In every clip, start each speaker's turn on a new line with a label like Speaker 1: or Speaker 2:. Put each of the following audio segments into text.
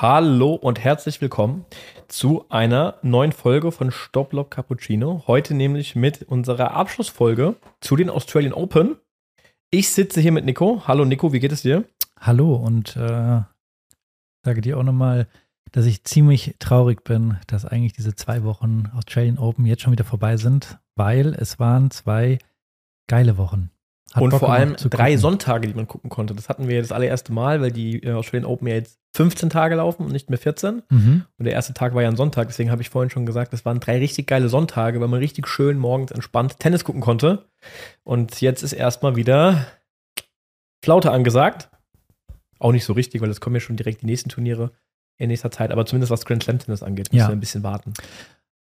Speaker 1: Hallo und herzlich willkommen zu einer neuen Folge von Stopplock Cappuccino. Heute nämlich mit unserer Abschlussfolge zu den Australian Open. Ich sitze hier mit Nico. Hallo Nico, wie geht es dir?
Speaker 2: Hallo und äh, sage dir auch nochmal, dass ich ziemlich traurig bin, dass eigentlich diese zwei Wochen Australian Open jetzt schon wieder vorbei sind, weil es waren zwei geile Wochen.
Speaker 1: Hat und Bock vor allem drei Sonntage, die man gucken konnte. Das hatten wir das allererste Mal, weil die äh, Australian Open ja jetzt 15 Tage laufen und nicht mehr 14. Mhm. Und der erste Tag war ja ein Sonntag. Deswegen habe ich vorhin schon gesagt, das waren drei richtig geile Sonntage, weil man richtig schön morgens entspannt Tennis gucken konnte. Und jetzt ist erstmal wieder Flaute angesagt. Auch nicht so richtig, weil es kommen ja schon direkt die nächsten Turniere in nächster Zeit. Aber zumindest was Grand Slam Tennis angeht, müssen ja. wir ein bisschen warten.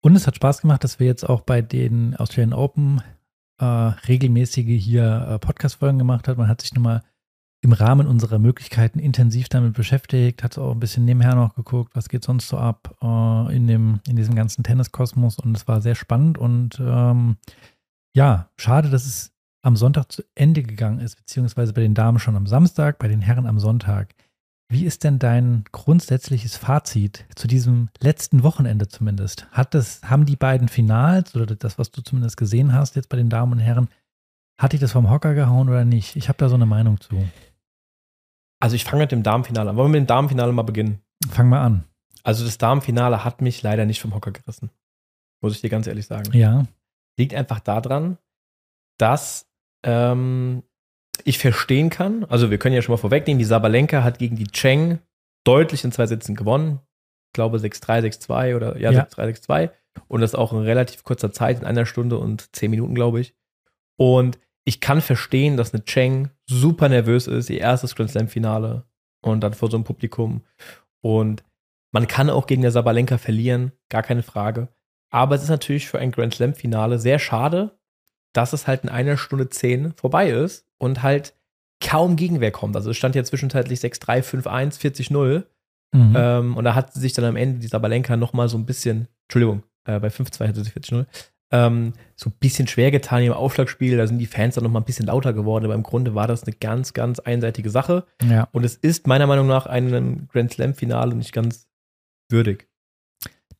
Speaker 2: Und es hat Spaß gemacht, dass wir jetzt auch bei den Australian Open äh, regelmäßige hier äh, Podcast-Folgen gemacht hat. Man hat sich nochmal im Rahmen unserer Möglichkeiten intensiv damit beschäftigt, hat auch ein bisschen nebenher noch geguckt, was geht sonst so ab äh, in, dem, in diesem ganzen Tenniskosmos und es war sehr spannend und ähm, ja, schade, dass es am Sonntag zu Ende gegangen ist, beziehungsweise bei den Damen schon am Samstag, bei den Herren am Sonntag. Wie ist denn dein grundsätzliches Fazit zu diesem letzten Wochenende zumindest? Hat das, haben die beiden Finals oder das, was du zumindest gesehen hast jetzt bei den Damen und Herren, hat dich das vom Hocker gehauen oder nicht? Ich habe da so eine Meinung zu.
Speaker 1: Also ich fange mit dem Damenfinale an. Wollen wir mit dem Damenfinale mal beginnen?
Speaker 2: Fang mal an.
Speaker 1: Also das Damenfinale hat mich leider nicht vom Hocker gerissen. Muss ich dir ganz ehrlich sagen.
Speaker 2: Ja.
Speaker 1: Liegt einfach daran, dass ähm, ich verstehen kann, also wir können ja schon mal vorwegnehmen, die Sabalenka hat gegen die Cheng deutlich in zwei Sätzen gewonnen. Ich glaube 6-3, 6-2 oder ja, ja. 6-3, 6-2. Und das auch in relativ kurzer Zeit, in einer Stunde und zehn Minuten, glaube ich. Und ich kann verstehen, dass eine Cheng super nervös ist, ihr erstes Grand Slam-Finale und dann vor so einem Publikum. Und man kann auch gegen der Sabalenka verlieren, gar keine Frage. Aber es ist natürlich für ein Grand Slam-Finale sehr schade, dass es halt in einer Stunde zehn vorbei ist und halt kaum Gegenwehr kommt. Also es stand ja zwischenzeitlich 6-3, 5-1, 40-0. Mhm. Ähm, und da hat sich dann am Ende die Sabalenka nochmal so ein bisschen, Entschuldigung, äh, bei 5-2 hatte sie 40-0, ähm, so ein bisschen schwer getan im Aufschlagspiel. Da sind die Fans dann nochmal ein bisschen lauter geworden, aber im Grunde war das eine ganz, ganz einseitige Sache.
Speaker 2: Ja.
Speaker 1: Und es ist meiner Meinung nach einem Grand Slam-Finale nicht ganz würdig.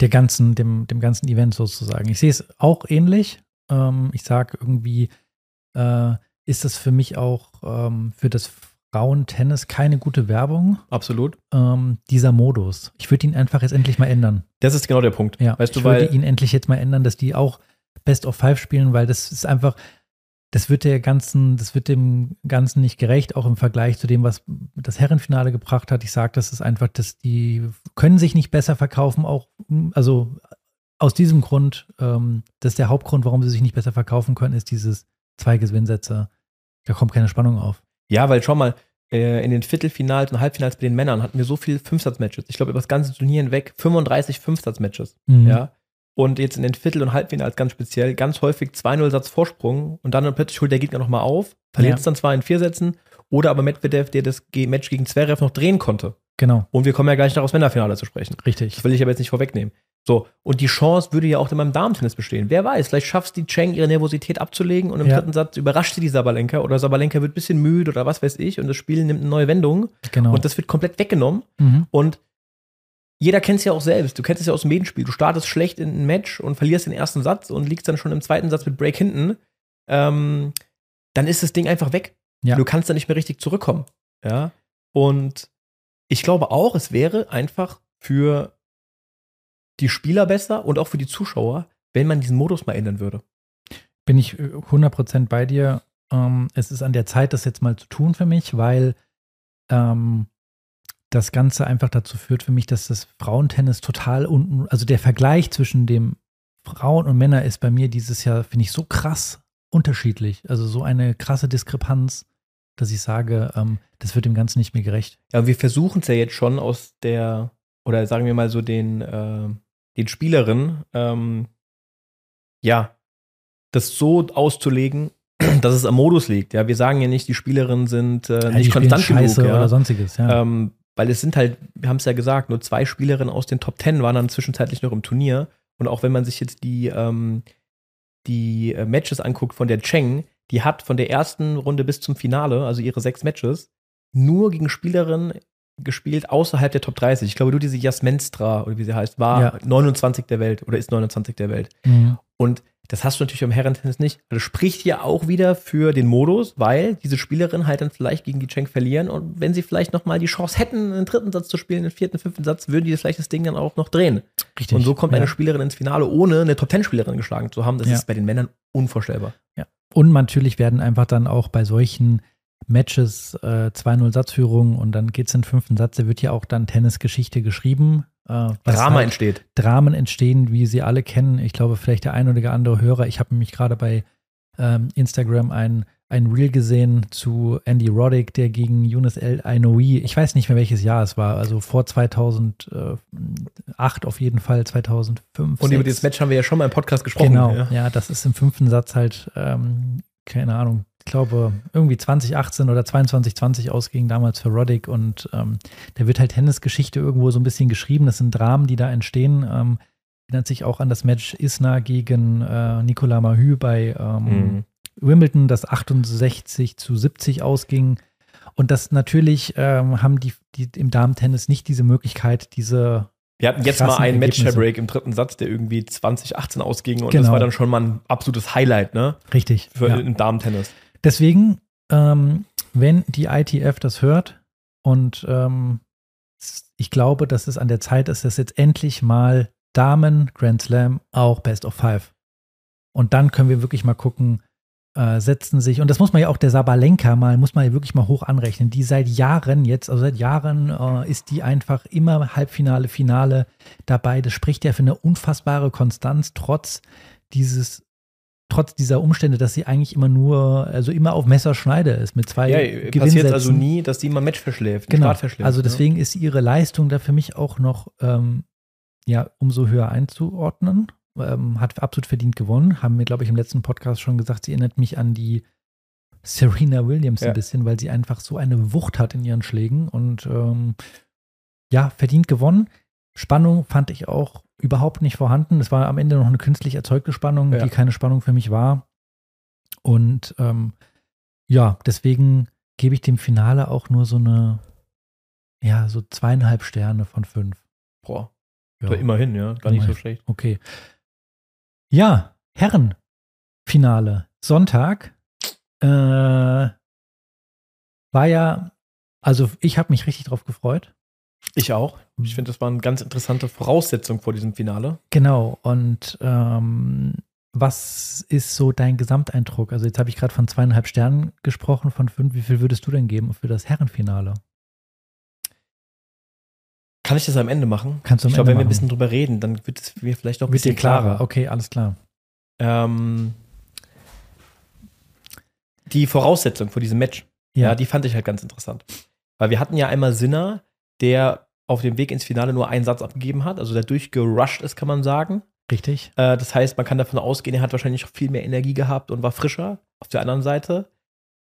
Speaker 2: Der ganzen, dem, dem ganzen Event sozusagen. Ich sehe es auch ähnlich. Ähm, ich sage irgendwie, äh, ist das für mich auch ähm, für das Frauentennis keine gute Werbung.
Speaker 1: Absolut.
Speaker 2: Ähm, dieser Modus. Ich würde ihn einfach jetzt endlich mal ändern.
Speaker 1: Das ist genau der Punkt.
Speaker 2: Ja, weißt du, ich würde ihn endlich jetzt mal ändern, dass die auch Best of Five spielen, weil das ist einfach, das wird der ganzen, das wird dem Ganzen nicht gerecht, auch im Vergleich zu dem, was das Herrenfinale gebracht hat. Ich sage, das ist einfach, dass die können sich nicht besser verkaufen, auch, also aus diesem Grund, ähm, das ist der Hauptgrund, warum sie sich nicht besser verkaufen können, ist dieses zwei Gewinnsätze. Da kommt keine Spannung auf.
Speaker 1: Ja, weil schau mal, äh, in den Viertelfinals und Halbfinals bei den Männern hatten wir so viele Fünfsatzmatches. Ich glaube, über das ganze Turnier hinweg 35 Fünfsatzmatches. Mhm. Ja. Und jetzt in den Viertel- und Halbfinals ganz speziell ganz häufig 2-0 Satz Vorsprung und dann plötzlich holt der Gegner nochmal auf, verliert ja. es dann zwar in vier Sätzen, oder aber Medvedev, der das Match gegen Zverev noch drehen konnte.
Speaker 2: Genau.
Speaker 1: Und wir kommen ja gleich noch aufs Männerfinale zu sprechen.
Speaker 2: Richtig.
Speaker 1: Das will ich aber jetzt nicht vorwegnehmen. So, und die Chance würde ja auch in meinem Damentennis bestehen. Wer weiß, vielleicht schafft die Cheng ihre Nervosität abzulegen und im ja. dritten Satz überrascht sie die Sabalenka oder Sabalenka wird ein bisschen müde oder was weiß ich und das Spiel nimmt eine neue Wendung.
Speaker 2: Genau.
Speaker 1: Und das wird komplett weggenommen. Mhm. Und jeder kennt es ja auch selbst. Du kennst es ja aus dem Medienspiel. Du startest schlecht in ein Match und verlierst den ersten Satz und liegst dann schon im zweiten Satz mit Break hinten. Ähm, dann ist das Ding einfach weg. Ja. Du kannst da nicht mehr richtig zurückkommen. Ja. Und ich glaube auch, es wäre einfach für die Spieler besser und auch für die Zuschauer, wenn man diesen Modus mal ändern würde.
Speaker 2: Bin ich 100% äh, bei dir. Ähm, es ist an der Zeit, das jetzt mal zu tun für mich, weil ähm, das Ganze einfach dazu führt für mich, dass das Frauentennis total unten, also der Vergleich zwischen dem Frauen und Männer ist bei mir dieses Jahr, finde ich, so krass unterschiedlich. Also so eine krasse Diskrepanz, dass ich sage, ähm, das wird dem Ganzen nicht mehr gerecht.
Speaker 1: Ja, wir versuchen es ja jetzt schon aus der, oder sagen wir mal so den, äh, den Spielerinnen, ähm, ja, das so auszulegen, dass es am Modus liegt. Ja, wir sagen ja nicht, die Spielerinnen sind äh, ja, nicht konstant
Speaker 2: Scheiße
Speaker 1: genug.
Speaker 2: Ja. oder sonstiges, ja.
Speaker 1: Ähm, weil es sind halt, wir haben es ja gesagt, nur zwei Spielerinnen aus den Top Ten waren dann zwischenzeitlich noch im Turnier. Und auch wenn man sich jetzt die, ähm, die äh, Matches anguckt von der Cheng, die hat von der ersten Runde bis zum Finale, also ihre sechs Matches, nur gegen Spielerinnen gespielt außerhalb der Top 30. Ich glaube, du diese Jasmenstra, oder wie sie heißt, war
Speaker 2: Ja.
Speaker 1: 29 der Welt oder ist 29 der Welt.
Speaker 2: Mhm.
Speaker 1: Und das hast du natürlich im Herrentennis nicht. Das spricht ja auch wieder für den Modus, weil diese Spielerin halt dann vielleicht gegen die Cheng verlieren und wenn sie vielleicht noch mal die Chance hätten, einen dritten Satz zu spielen, einen vierten, fünften Satz, würden die vielleicht das Ding dann auch noch drehen.
Speaker 2: Richtig.
Speaker 1: Und so kommt
Speaker 2: ja.
Speaker 1: eine Spielerin ins Finale, ohne eine Top-10-Spielerin geschlagen zu haben. Das
Speaker 2: Ja.
Speaker 1: ist bei den Männern unvorstellbar.
Speaker 2: Und natürlich werden einfach dann auch bei solchen Matches äh, 2-0 Satzführung und dann geht es in den fünften Satz, da wird ja auch dann Tennisgeschichte geschrieben. Äh,
Speaker 1: Drama
Speaker 2: halt
Speaker 1: entsteht.
Speaker 2: Dramen entstehen, wie sie alle kennen. Ich glaube, vielleicht der ein oder andere Hörer. Ich habe nämlich gerade bei ähm, Instagram ein, ein Reel gesehen zu Andy Roddick, der gegen Yunus El Ainoui, ich weiß nicht mehr welches Jahr es war, also vor 2008 auf jeden Fall, 2005.
Speaker 1: Und über
Speaker 2: 6.
Speaker 1: dieses Match haben wir ja schon mal im Podcast gesprochen.
Speaker 2: Genau,
Speaker 1: Ja.
Speaker 2: ja. das ist im fünften Satz halt, ähm, keine Ahnung, glaube, irgendwie 2018 oder 2220 ausging damals für Roddick und ähm, da wird halt Tennisgeschichte irgendwo so ein bisschen geschrieben. Das sind Dramen, die da entstehen. Ähm, erinnert sich auch an das Match Isner gegen äh, Nicolas Mahü bei ähm,
Speaker 1: Mhm.
Speaker 2: Wimbledon, das 68 zu 70 ausging. Und das natürlich ähm, haben die, die im Damentennis nicht diese Möglichkeit, diese
Speaker 1: Wir hatten jetzt mal einen. Match-Break im dritten Satz, der irgendwie 2018 ausging und
Speaker 2: Genau.
Speaker 1: das war dann schon mal ein absolutes Highlight, ne?
Speaker 2: richtig.
Speaker 1: Für
Speaker 2: ja.
Speaker 1: im Damentennis.
Speaker 2: Deswegen, ähm, wenn die ITF das hört und ähm, ich glaube, dass es an der Zeit ist, dass jetzt endlich mal Damen Grand Slam auch Best of Five. Und dann können wir wirklich mal gucken, äh, setzen sich, und das muss man ja auch der Sabalenka mal, muss man ja wirklich mal hoch anrechnen, die seit Jahren jetzt, also seit Jahren äh, ist die einfach immer Halbfinale, Finale dabei. Das spricht ja für eine unfassbare Konstanz, trotz dieses trotz dieser Umstände, dass sie eigentlich immer nur, also immer auf Messerschneide ist mit zwei
Speaker 1: Ja, passiert also nie, dass die ein Match verschläft,
Speaker 2: Genau.
Speaker 1: Start verschläft.
Speaker 2: Also
Speaker 1: ne?
Speaker 2: deswegen ist ihre Leistung da für mich auch noch ähm, ja umso höher einzuordnen. Ähm, hat absolut verdient gewonnen. Haben mir, glaube ich, im letzten Podcast schon gesagt, sie erinnert mich an die Serena Williams
Speaker 1: Ja.
Speaker 2: ein bisschen, weil sie einfach so eine Wucht hat in ihren Schlägen und ähm, ja, verdient gewonnen. Spannung fand ich auch überhaupt nicht vorhanden. Es war am Ende noch eine künstlich erzeugte Spannung,
Speaker 1: Ja.
Speaker 2: die keine Spannung für mich war. Und ähm, ja, deswegen gebe ich dem Finale auch nur so eine, ja, so zweieinhalb Sterne von fünf.
Speaker 1: Boah,
Speaker 2: Ja,
Speaker 1: immerhin, ja, gar nicht so schlecht.
Speaker 2: okay. Ja, Herrenfinale. Sonntag. Äh, war ja, also ich habe mich richtig drauf gefreut.
Speaker 1: Ich auch. Ich finde, das war eine ganz interessante Voraussetzung vor diesem Finale.
Speaker 2: Genau, und ähm, was ist so dein Gesamteindruck? Also jetzt habe ich gerade von zweieinhalb Sternen gesprochen, von fünf. Wie viel würdest du denn geben für das Herrenfinale?
Speaker 1: Kann ich das am Ende machen?
Speaker 2: Kannst du am
Speaker 1: ich glaube, wenn wir ein bisschen drüber reden, dann wird es mir vielleicht auch ein
Speaker 2: dir
Speaker 1: bisschen klarer.
Speaker 2: Okay, alles klar.
Speaker 1: Ähm, die Voraussetzung vor diesem Match, ja.
Speaker 2: Ja,
Speaker 1: die fand ich halt ganz interessant. Weil wir hatten ja einmal Sinner, der auf dem Weg ins Finale nur einen Satz abgegeben hat, also der durchgerusht ist, kann man sagen.
Speaker 2: richtig.
Speaker 1: Äh, das heißt, man kann davon ausgehen, er hat wahrscheinlich viel mehr Energie gehabt und war frischer. Auf der anderen Seite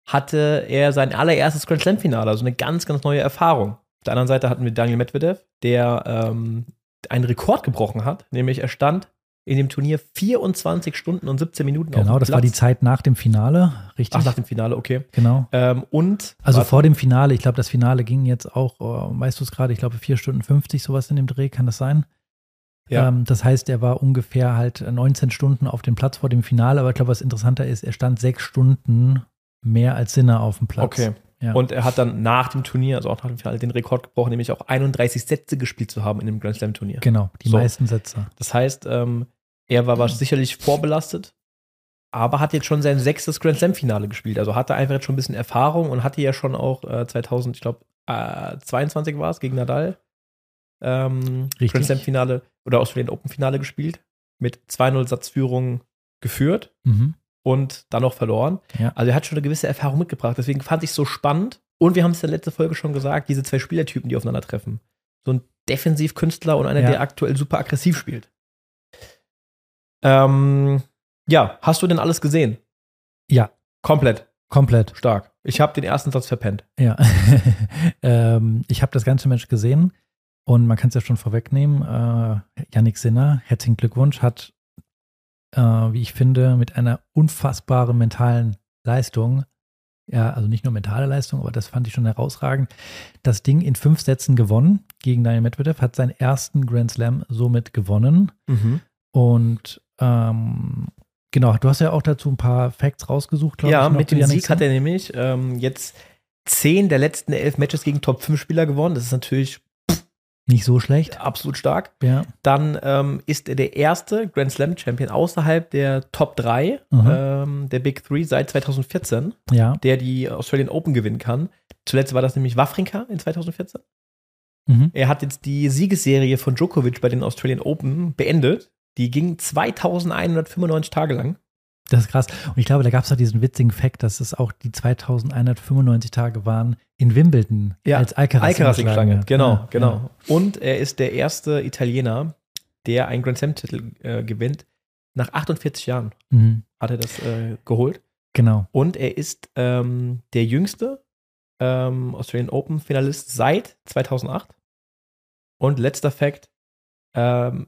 Speaker 1: hatte er sein allererstes Grand Slam-Finale, also eine ganz, ganz neue Erfahrung. Auf der anderen Seite hatten wir Daniel Medvedev, der ähm, einen Rekord gebrochen hat, nämlich er stand in dem Turnier 24 Stunden und 17 Minuten auf
Speaker 2: Genau, das war die
Speaker 1: Platz.
Speaker 2: Zeit nach dem Finale, richtig?
Speaker 1: Ach, nach dem Finale, okay.
Speaker 2: genau.
Speaker 1: Ähm, und
Speaker 2: Also vor dem Finale, ich glaube, das Finale ging jetzt auch, äh, weißt du es gerade, ich glaube 4 Stunden 50, sowas in dem Dreh, kann das sein?
Speaker 1: Ja.
Speaker 2: Ähm, das heißt, er war ungefähr halt 19 Stunden auf dem Platz vor dem Finale, aber ich glaube, was interessanter ist, er stand sechs Stunden mehr als Sinner auf dem Platz.
Speaker 1: Okay.
Speaker 2: Ja.
Speaker 1: Und er hat dann nach dem Turnier, also auch nach dem Finale, den Rekord gebrochen, nämlich auch 31 Sätze gespielt zu haben in dem Grand Slam-Turnier.
Speaker 2: Genau, die
Speaker 1: So.
Speaker 2: meisten Sätze.
Speaker 1: Das heißt, ähm, er war, war sicherlich vorbelastet, aber hat jetzt schon sein sechstes Grand Slam-Finale gespielt. Also hatte einfach jetzt schon ein bisschen Erfahrung und hatte ja schon auch äh, 2000, ich glaube, äh, 22 war es gegen Nadal. Ähm. Grand Slam-Finale oder Australian Open-Finale gespielt. Mit 2-0 Satzführung geführt
Speaker 2: Mhm.
Speaker 1: und dann noch verloren.
Speaker 2: Ja.
Speaker 1: Also er hat schon eine gewisse Erfahrung mitgebracht. Deswegen fand ich es so spannend. Und wir haben es in der letzten Folge schon gesagt, diese zwei Spielertypen, die aufeinandertreffen. So ein Defensivkünstler und einer,
Speaker 2: Ja.
Speaker 1: der aktuell super aggressiv spielt. Ähm, ja, hast du denn alles gesehen?
Speaker 2: Ja.
Speaker 1: Komplett
Speaker 2: Komplett.
Speaker 1: stark. Ich habe den ersten Satz verpennt.
Speaker 2: Ja. ähm, ich habe das ganze Match gesehen und man kann es ja schon vorwegnehmen. Äh, Yannick Sinner, herzlichen Glückwunsch, hat, äh, wie ich finde, mit einer unfassbaren mentalen Leistung ja, also nicht nur mentale Leistung, aber das fand ich schon herausragend. Das Ding in fünf Sätzen gewonnen gegen Daniel Medvedev, hat seinen ersten Grand Slam somit gewonnen.
Speaker 1: Mhm.
Speaker 2: Und ähm, genau, du hast ja auch dazu ein paar Facts rausgesucht,
Speaker 1: glaube ja, ich. Ja, mit dem Sieg hat er nämlich ähm, jetzt zehn der letzten elf Matches gegen Top-5-Spieler gewonnen. Das ist natürlich
Speaker 2: nicht so schlecht.
Speaker 1: Absolut stark.
Speaker 2: Ja.
Speaker 1: Dann ähm, ist er der erste Grand Slam Champion außerhalb der Top 3 mhm. ähm, der Big Three seit 2014,
Speaker 2: ja.
Speaker 1: der die Australian Open gewinnen kann. Zuletzt war das nämlich Wawrinka in 2014. Mhm. Er hat jetzt die Siegesserie von Djokovic bei den Australian Open beendet. Die ging 2195 Tage lang.
Speaker 2: Das ist krass. Und ich glaube, da gab es auch diesen witzigen Fakt, dass es auch die 2195 Tage waren in Wimbledon
Speaker 1: ja, als Alcaraz,
Speaker 2: Alcaraz
Speaker 1: geschlagen hat. Genau, ja, genau. Ja. Und er ist der erste Italiener, der einen Grand Slam-Titel äh, gewinnt. Nach 48 Jahren mhm. hat er das äh, geholt.
Speaker 2: Genau.
Speaker 1: Und er ist ähm, der jüngste ähm, Australian Open-Finalist seit 2008. Und letzter Fakt, ähm,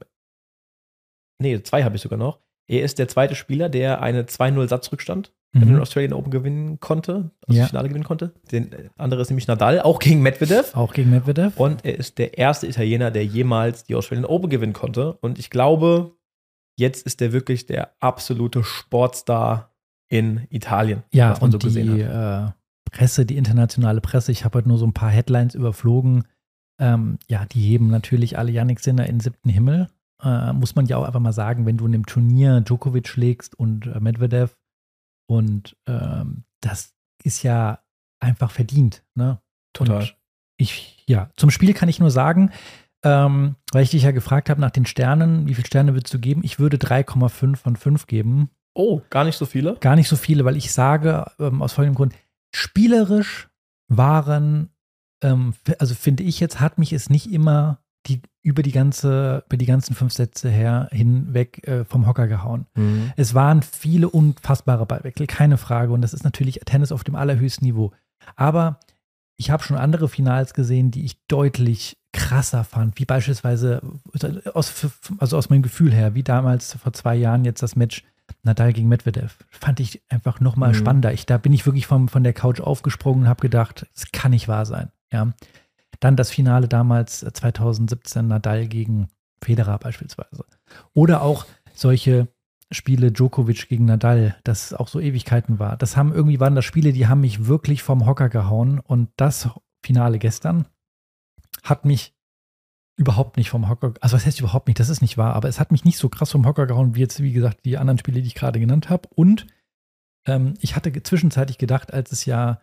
Speaker 1: nee, zwei habe ich sogar noch. Er ist der zweite Spieler, der eine 2-0-Satzrückstand mhm. in den Australian Open gewinnen konnte, also ja. das Finale gewinnen konnte. Der andere ist nämlich Nadal, auch gegen Medvedev.
Speaker 2: Auch gegen Medvedev.
Speaker 1: Und er ist der erste Italiener, der jemals die Australian Open gewinnen konnte. Und ich glaube, jetzt ist er wirklich der absolute Sportstar in Italien.
Speaker 2: Ja, was man und so gesehen die hat. Äh, Presse, die internationale Presse, ich habe heute nur so ein paar Headlines überflogen. Ähm, ja, die heben natürlich alle Yannick Sinner in den siebten Himmel äh, muss man ja auch einfach mal sagen, wenn du in dem Turnier Djokovic schlägst und äh, Medvedev und ähm, das ist ja einfach verdient. Ne?
Speaker 1: Total.
Speaker 2: Und ich, ja, zum Spiel kann ich nur sagen, ähm, weil ich dich ja gefragt habe nach den Sternen, wie viele Sterne würdest du geben? Ich würde 3,5 von 5 geben.
Speaker 1: Oh, gar nicht so viele?
Speaker 2: Gar nicht so viele, weil ich sage, ähm, aus folgendem Grund, spielerisch waren, ähm, also finde ich jetzt, hat mich es nicht immer die über die ganze, über die ganzen fünf Sätze her hinweg äh, vom Hocker gehauen. Mhm. Es waren viele unfassbare Ballwechsel, keine Frage. Und das ist natürlich Tennis auf dem allerhöchsten Niveau. Aber ich habe schon andere Finals gesehen, die ich deutlich krasser fand, wie beispielsweise aus, also aus meinem Gefühl her, wie damals vor zwei Jahren jetzt das Match Nadal gegen Medvedev. Fand ich einfach nochmal mhm. spannender. Ich, da bin ich wirklich vom, von der Couch aufgesprungen und habe gedacht, es kann nicht wahr sein. Ja. Dann das Finale damals 2017 äh, Nadal gegen Federer beispielsweise. Oder auch solche Spiele Djokovic gegen Nadal, das auch so Ewigkeiten war. Das haben irgendwie waren das Spiele, die haben mich wirklich vom Hocker gehauen und das Finale gestern hat mich überhaupt nicht vom Hocker, also was heißt überhaupt nicht, das ist nicht wahr, aber es hat mich nicht so krass vom Hocker gehauen, wie jetzt, wie gesagt, die anderen Spiele, die ich gerade genannt habe. Und ähm, ich hatte zwischenzeitlich gedacht, als es ja,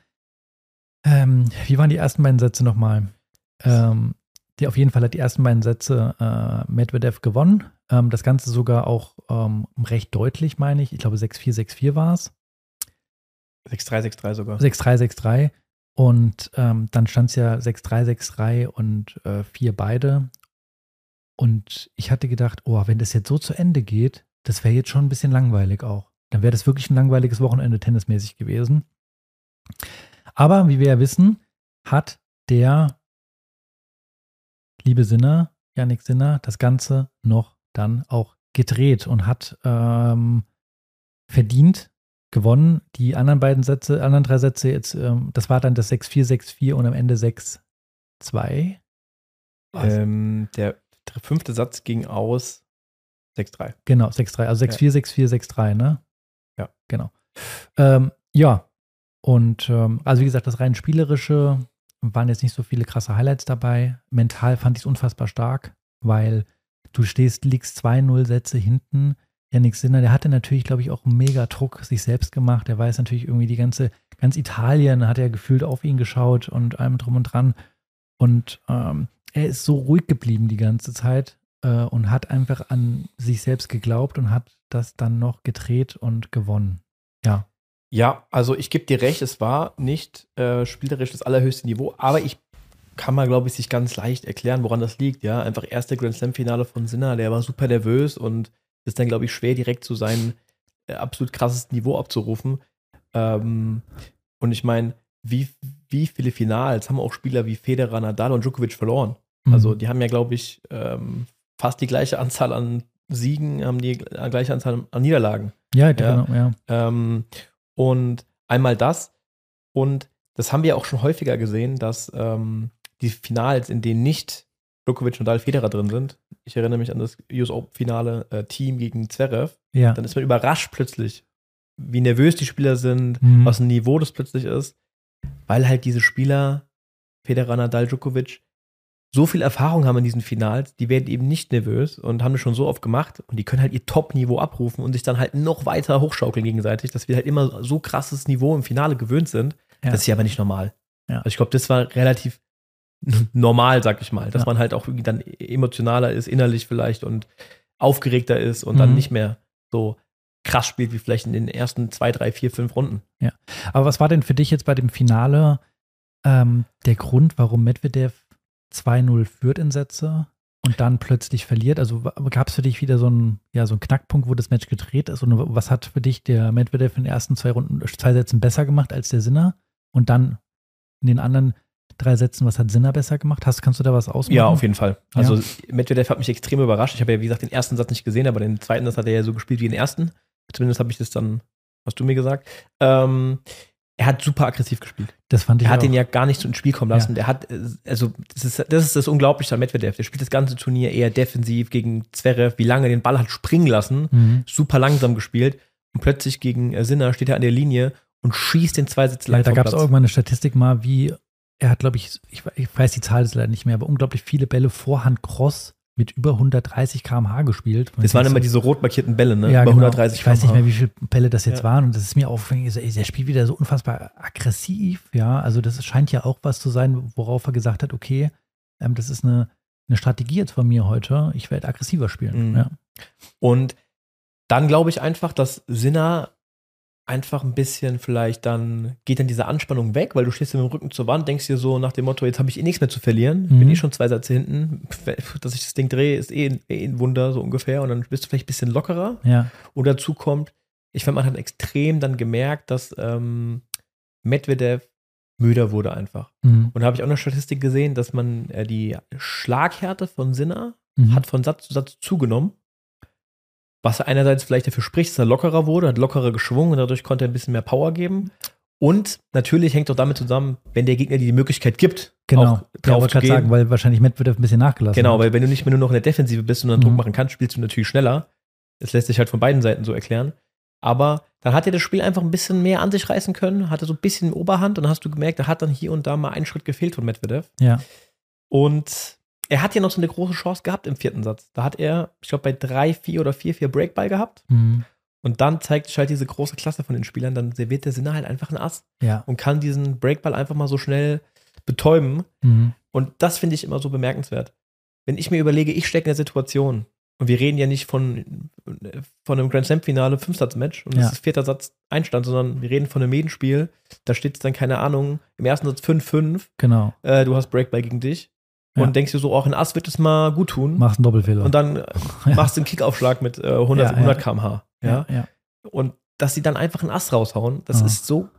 Speaker 2: ähm, wie waren die ersten beiden Sätze nochmal? Ähm, die auf jeden Fall hat die ersten beiden Sätze äh, Medvedev gewonnen. Ähm, das Ganze sogar auch ähm, recht deutlich, meine ich. Ich glaube 6-4, 6-4 war es.
Speaker 1: 6-3, 6-3 sogar.
Speaker 2: 6-3, 6-3. Und ähm, dann stand es ja 6-3, 6-3 und äh, 4 beide. Und ich hatte gedacht, oh, wenn das jetzt so zu Ende geht, das wäre jetzt schon ein bisschen langweilig auch. Dann wäre das wirklich ein langweiliges Wochenende tennismäßig gewesen. Aber wie wir ja wissen, hat der liebe Sinner, Janik Sinner, das Ganze noch dann auch gedreht und hat ähm, verdient gewonnen. Die anderen beiden Sätze, anderen drei Sätze, jetzt, ähm, das war dann das 6-4, 6-4 und am Ende 6-2.
Speaker 1: Ähm, der fünfte Satz ging aus 6-3.
Speaker 2: Genau, 6-3. Also 6-4, ja. 6-4, 6-3, ne?
Speaker 1: Ja.
Speaker 2: Genau. Ähm, ja. Und ähm, also wie gesagt, das rein spielerische waren jetzt nicht so viele krasse Highlights dabei. Mental fand ich es unfassbar stark, weil du stehst, liegst 2-0 Sätze hinten. Janik Sinner, der hatte natürlich, glaube ich, auch mega Druck sich selbst gemacht. Der weiß natürlich irgendwie die ganze, ganz Italien hat er gefühlt auf ihn geschaut und allem drum und dran. Und ähm, er ist so ruhig geblieben die ganze Zeit äh, und hat einfach an sich selbst geglaubt und hat das dann noch gedreht und gewonnen. Ja.
Speaker 1: Ja, also ich gebe dir recht, es war nicht äh, spielerisch das allerhöchste Niveau, aber ich kann mal, glaube ich, sich ganz leicht erklären, woran das liegt. Ja, einfach erste Grand Slam-Finale von Sinner, der war super nervös und ist dann, glaube ich, schwer, direkt zu seinem äh, absolut krassesten Niveau abzurufen. Ähm, und ich meine, wie, wie viele Finals haben auch Spieler wie Federer, Nadal und Djokovic verloren? Mhm. Also, die haben ja, glaube ich, ähm, fast die gleiche Anzahl an Siegen, haben die gleiche Anzahl an Niederlagen.
Speaker 2: Ja, ja. genau, ja.
Speaker 1: Ähm, und einmal das. Und das haben wir auch schon häufiger gesehen, dass ähm, die Finals, in denen nicht Djokovic und Nadal Federer drin sind, ich erinnere mich an das US Open Finale äh, Team gegen Zverev,
Speaker 2: Ja.
Speaker 1: dann ist man überrascht plötzlich, wie nervös die Spieler sind,
Speaker 2: Mhm.
Speaker 1: was ein Niveau das plötzlich ist, weil halt diese Spieler, Federer, Nadal, Djokovic, so viel Erfahrung haben in diesen Finals, die werden eben nicht nervös und haben das schon so oft gemacht und die können halt ihr Top-Niveau abrufen und sich dann halt noch weiter hochschaukeln gegenseitig, dass wir halt immer so krasses Niveau im Finale gewöhnt sind.
Speaker 2: Ja.
Speaker 1: Das ist ja aber nicht normal.
Speaker 2: Ja.
Speaker 1: Also ich glaube, das war relativ normal, sag ich mal, dass
Speaker 2: Ja.
Speaker 1: man halt auch irgendwie dann emotionaler ist, innerlich vielleicht und aufgeregter ist und dann
Speaker 2: Mhm.
Speaker 1: nicht mehr so krass spielt wie vielleicht in den ersten zwei, drei, vier, fünf Runden.
Speaker 2: Aber was war denn für dich jetzt bei dem Finale ähm, der Grund, warum Medvedev 2-0 führt in Sätze und dann plötzlich verliert? Also gab es für dich wieder so einen, ja, so einen Knackpunkt, wo das Match gedreht ist? Und was hat für dich der Medvedev in den ersten zwei Runden, zwei Sätzen besser gemacht als der Sinner? Und dann in den anderen drei Sätzen, was hat Sinner besser gemacht? Hast, kannst du da was ausmachen?
Speaker 1: Ja, auf jeden Fall. Also
Speaker 2: Ja.
Speaker 1: Medvedev hat mich extrem überrascht. Ich habe ja, wie gesagt, den ersten Satz nicht gesehen, aber den zweiten, das hat er ja so gespielt wie den ersten. Zumindest habe ich das dann, hast du mir gesagt. Ähm, er hat super aggressiv gespielt.
Speaker 2: Das fand ich
Speaker 1: Er hat
Speaker 2: auch.
Speaker 1: ihn ja gar nicht so ins Spiel kommen lassen. Der hat, äh, also, das ist, das ist das Unglaubliche an Medvedev. Der spielt das ganze Turnier eher defensiv gegen Zverev, wie lange er den Ball hat springen lassen,
Speaker 2: Mhm.
Speaker 1: super langsam gespielt. Und plötzlich gegen äh, Sinner steht er an der Linie und schießt den zwei Sätze
Speaker 2: Ja,
Speaker 1: lang
Speaker 2: da
Speaker 1: vom
Speaker 2: gab es
Speaker 1: Platz.
Speaker 2: irgendwann eine Statistik mal, wie er hat, glaube ich, ich, ich weiß die Zahl ist leider nicht mehr, aber unglaublich viele Bälle Vorhand Cross mit über 130 km/h gespielt.
Speaker 1: Das waren immer diese rot markierten Bälle, ne?
Speaker 2: ja,
Speaker 1: Über
Speaker 2: genau.
Speaker 1: 130
Speaker 2: Ich weiß nicht mehr, wie viele Bälle das jetzt
Speaker 1: Ja.
Speaker 2: waren. Und das ist mir aufgefallen, der spielt wieder so unfassbar aggressiv. Ja, also das scheint ja auch was zu sein, worauf er gesagt hat, okay, ähm, das ist eine, eine Strategie jetzt von mir heute. Ich werde aggressiver spielen.
Speaker 1: Mhm.
Speaker 2: Ja.
Speaker 1: Und dann glaube ich einfach, dass Sinner einfach ein bisschen vielleicht dann geht dann diese Anspannung weg, weil du stehst mit dem Rücken zur Wand, denkst dir so nach dem Motto, jetzt habe ich eh nichts mehr zu verlieren,
Speaker 2: Mhm.
Speaker 1: bin eh schon zwei Sätze hinten, dass ich das Ding drehe, ist eh, ein- eh ein Wunder so ungefähr und dann bist du vielleicht ein bisschen lockerer
Speaker 2: ja.
Speaker 1: und dazu kommt, ich fand, man hat extrem dann gemerkt, dass ähm, Medvedev müder wurde einfach.
Speaker 2: Mhm.
Speaker 1: Und da habe ich auch eine Statistik gesehen, dass man äh, die Schlaghärte von Sinner
Speaker 2: Mhm.
Speaker 1: hat von Satz zu Satz zugenommen. Was einerseits vielleicht dafür spricht, dass er lockerer wurde, hat lockerer geschwungen und dadurch konnte er ein bisschen mehr Power geben. Und natürlich hängt auch damit zusammen, wenn der Gegner dir die Möglichkeit gibt,
Speaker 2: Genau. Ja,
Speaker 1: drauf
Speaker 2: wollte
Speaker 1: zu gehen.
Speaker 2: sagen, weil wahrscheinlich Medvedev ein bisschen nachgelassen
Speaker 1: genau,
Speaker 2: hat.
Speaker 1: weil wenn du nicht mehr nur noch in der Defensive bist und dann Druck
Speaker 2: Mhm.
Speaker 1: machen kannst, spielst du natürlich schneller. Das lässt sich halt von beiden Seiten so erklären. Aber dann hat er das Spiel einfach ein bisschen mehr an sich reißen können, hatte so ein bisschen Oberhand und dann hast du gemerkt, da hat dann hier und da mal einen Schritt gefehlt von Medvedev.
Speaker 2: Ja.
Speaker 1: Und er hat ja noch so eine große Chance gehabt im vierten Satz. Da hat er, ich glaube, bei 3-4 oder 4-4 Breakball gehabt.
Speaker 2: Mhm.
Speaker 1: Und dann zeigt sich halt diese große Klasse von den Spielern. Dann serviert der Sinner halt einfach ein Ass
Speaker 2: Ja.
Speaker 1: und kann diesen Breakball einfach mal so schnell betäuben.
Speaker 2: Mhm.
Speaker 1: Und das finde ich immer so bemerkenswert. Wenn ich mir überlege, ich stecke in der Situation und wir reden ja nicht von, von einem Grand Slam-Finale, Fünfsatz-Match und
Speaker 2: Ja.
Speaker 1: das ist vierter Satz Einstand, sondern wir reden von einem Medenspiel. Da steht es dann, keine Ahnung, im ersten Satz 5-5.
Speaker 2: Genau.
Speaker 1: Äh, du hast Breakball gegen dich.
Speaker 2: Ja.
Speaker 1: Und denkst dir so, auch ein Ass wird es mal gut tun.
Speaker 2: Machst einen Doppelfehler.
Speaker 1: Und dann
Speaker 2: Ja.
Speaker 1: machst du einen Kickaufschlag mit äh, 100,
Speaker 2: Ja, ja.
Speaker 1: 100 km/h. Ja?
Speaker 2: ja. ja.
Speaker 1: Und dass sie dann einfach einen Ass raushauen, das
Speaker 2: Ja.
Speaker 1: ist so,